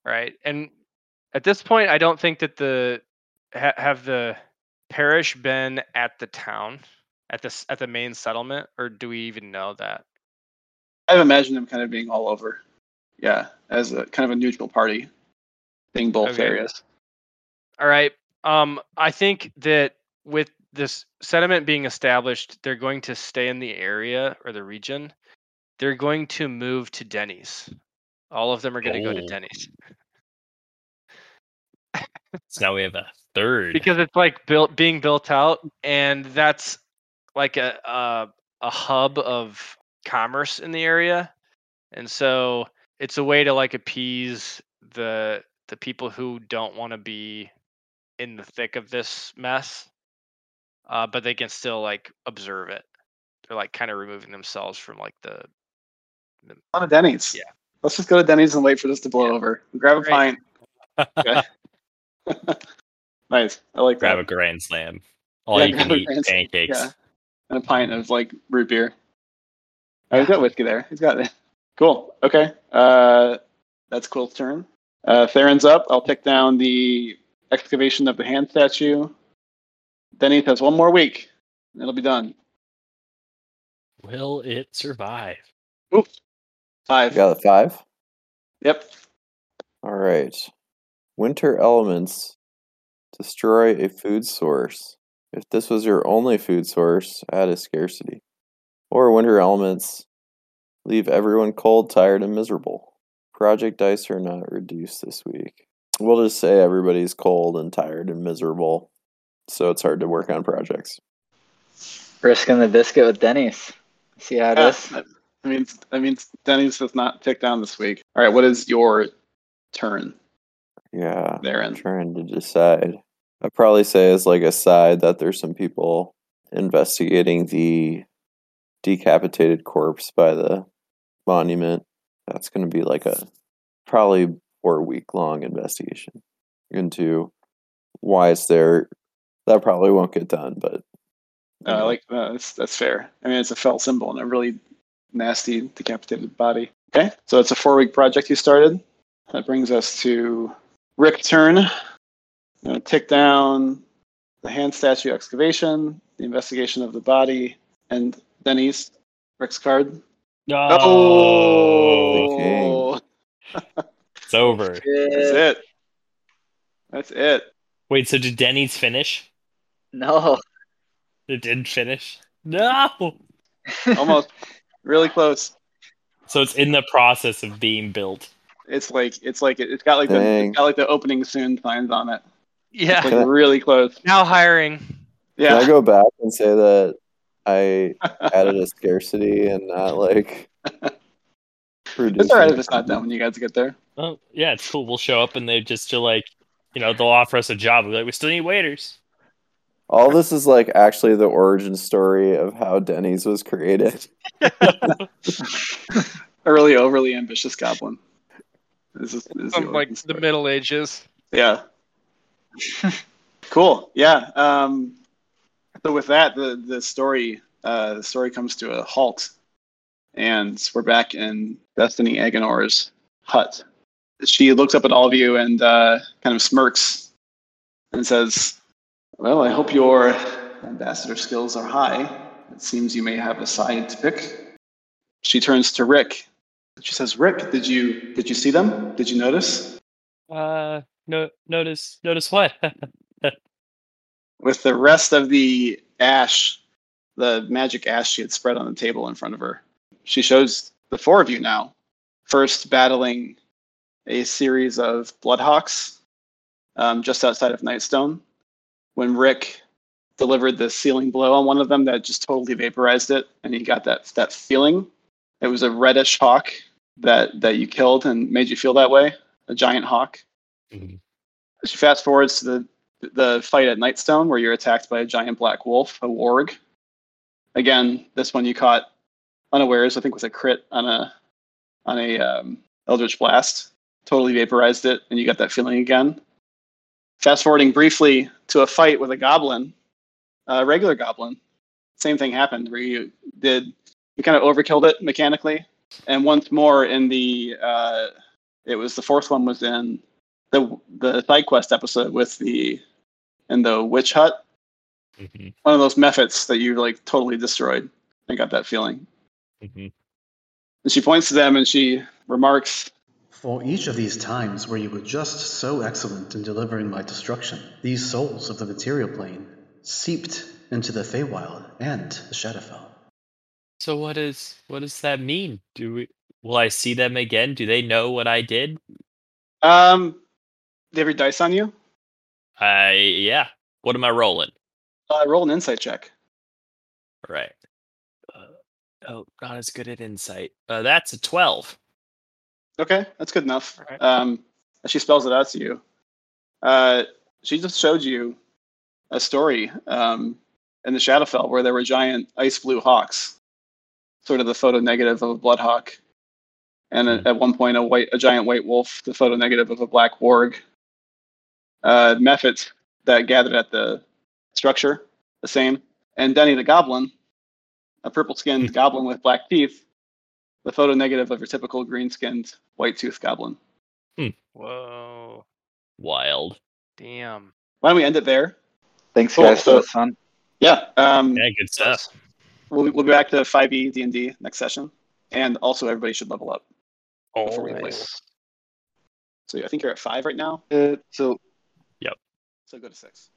Right. And at this point I don't think that the ha- have the parish been at the town, at this at the main settlement, or do we even know that? I've imagined them kind of being all over. Yeah, as a kind of a neutral party, being both Okay. areas. All right. Um, I think that with this sediment being established, they're going to stay in the area or the region. They're going to move to Denny's. All of them are going to go to Oh. Denny's So now we have a third. because it's like built being built out, and that's like a a, a hub of commerce in the area, and so it's a way to like appease the the people who don't want to be in the thick of this mess, uh, but they can still like observe it. They're like kind of removing themselves from like the On to Denny's. Yeah. Let's just go to Denny's and wait for this to blow Yeah. over. Grab a Great. pint. Okay. nice. I like grab that. a grand slam. All Yeah, you can a eat Grand Slam, pancakes. Yeah. And a pint of like root beer. Oh, he's got whiskey there. He's got it. Cool. Okay. Uh, that's Quill's turn. Uh, Theron's up. I'll pick down the excavation of the hand statue. Denny's has one more week. It'll be done. Will it survive? Five. You got a five? Yep. All right. Winter elements destroy a food source. If this was your only food source, add a scarcity. Or winter elements leave everyone cold, tired, and miserable. Project dice are not reduced this week. We'll just say everybody's cold and tired and miserable, so it's hard to work on projects. Risking the biscuit with Denny's. See how it Yeah, is. that that means that means Denny's does not pick down this week. All right. What is your turn, Yeah. Theron? trying to decide. I'd probably say as like a side that there's some people investigating the decapitated corpse by the monument. That's going to be like a probably four week long investigation into why it's there. That probably won't get done, but Uh, I like uh, that's that's fair. I mean, it's a felt symbol and a really nasty decapitated body. Okay, so it's a four week project you started. That brings us to Wrick's turn. I'm gonna tick down the hand statue excavation, the investigation of the body, and Denny's Wrick's card. Oh, oh It's over. that's it. That's it. Wait, so did Denny's finish? No. It didn't finish. No. Almost. really close. So it's in the process of being built. It's like it's like it's got like the it's got like the opening soon signs on it. yeah. Like really close. Now hiring. Yeah. Can I go back and say that I added a scarcity and not like It's alright if it's not done when you guys get there. Oh, yeah, it's cool. We'll show up and they just are like, you know, they'll offer us a job. We're like, we still need waiters. All this is like actually the origin story of how Denny's was created. A really overly ambitious goblin. This is, this is From like origin the. Middle Ages. Yeah. cool. Yeah. Um, so with that, the the story uh, the story comes to a halt, and we're back in Destiny Agonor's hut. She looks up at all of you and uh, kind of smirks and says, "Well, I hope your ambassador skills are high. It seems you may have a side to pick." She turns to Wrick. She says, "Wrick, did you did you see them? Did you notice?" Uh, no, notice, notice what? with the rest of the ash, the magic ash she had spread on the table in front of her. She shows the four of you now, first battling a series of bloodhawks um, just outside of Nightstone. When Wrick delivered the sealing blow on one of them, that just totally vaporized it, and he got that that feeling. It was a reddish hawk that that you killed and made you feel that way, a giant hawk. Mhm. She fast forwards to the the fight at Nightstone, where you're attacked by a giant black wolf, a warg. Again, this one you caught unawares. I think was a crit on a on a um, Eldritch Blast. Totally vaporized it, and you got that feeling again. Fast forwarding briefly to a fight with a goblin, a regular goblin. Same thing happened where you did you kind of overkilled it mechanically, and once more in the uh, it was the fourth one was in the the side quest episode with the in the witch hut Mhm, one of those mephits that you like totally destroyed. I got that feeling. mhm. And she points to them and she remarks, For each of these times where you were just so excellent in delivering my destruction, these souls of the material plane seeped into the Feywild and the Shadowfell. So what is what does that mean? Do we will I see them again? Do they know what I did? um, you have your dice on you? I yeah. What am I rolling? Uh, roll an insight check. Right. Uh, oh, not as good at insight. Uh, that's a twelve. Okay, that's good enough. Alright. Um, she spells it out to you. Uh, she just showed you a story um, in the Shadowfell where there were giant ice blue hawks, sort of the photo negative of a blood hawk, and at, at one point a white, a giant white wolf, the photo negative of a black warg. Uh, Mephit that gathered at the structure, the same, and Denny the goblin, a purple-skinned goblin with black teeth, the photo negative of your typical green-skinned white-toothed goblin. Whoa. Wild. Damn. Why don't we end it there? Thanks, Cool, guys, so- for fun. Yeah. Um, Yeah, good stuff. We'll, we'll be back to 5e D&D next session. And also, everybody should level up. Before we play. Nice. So I think you're at five right now. Uh, so yep. So go to six.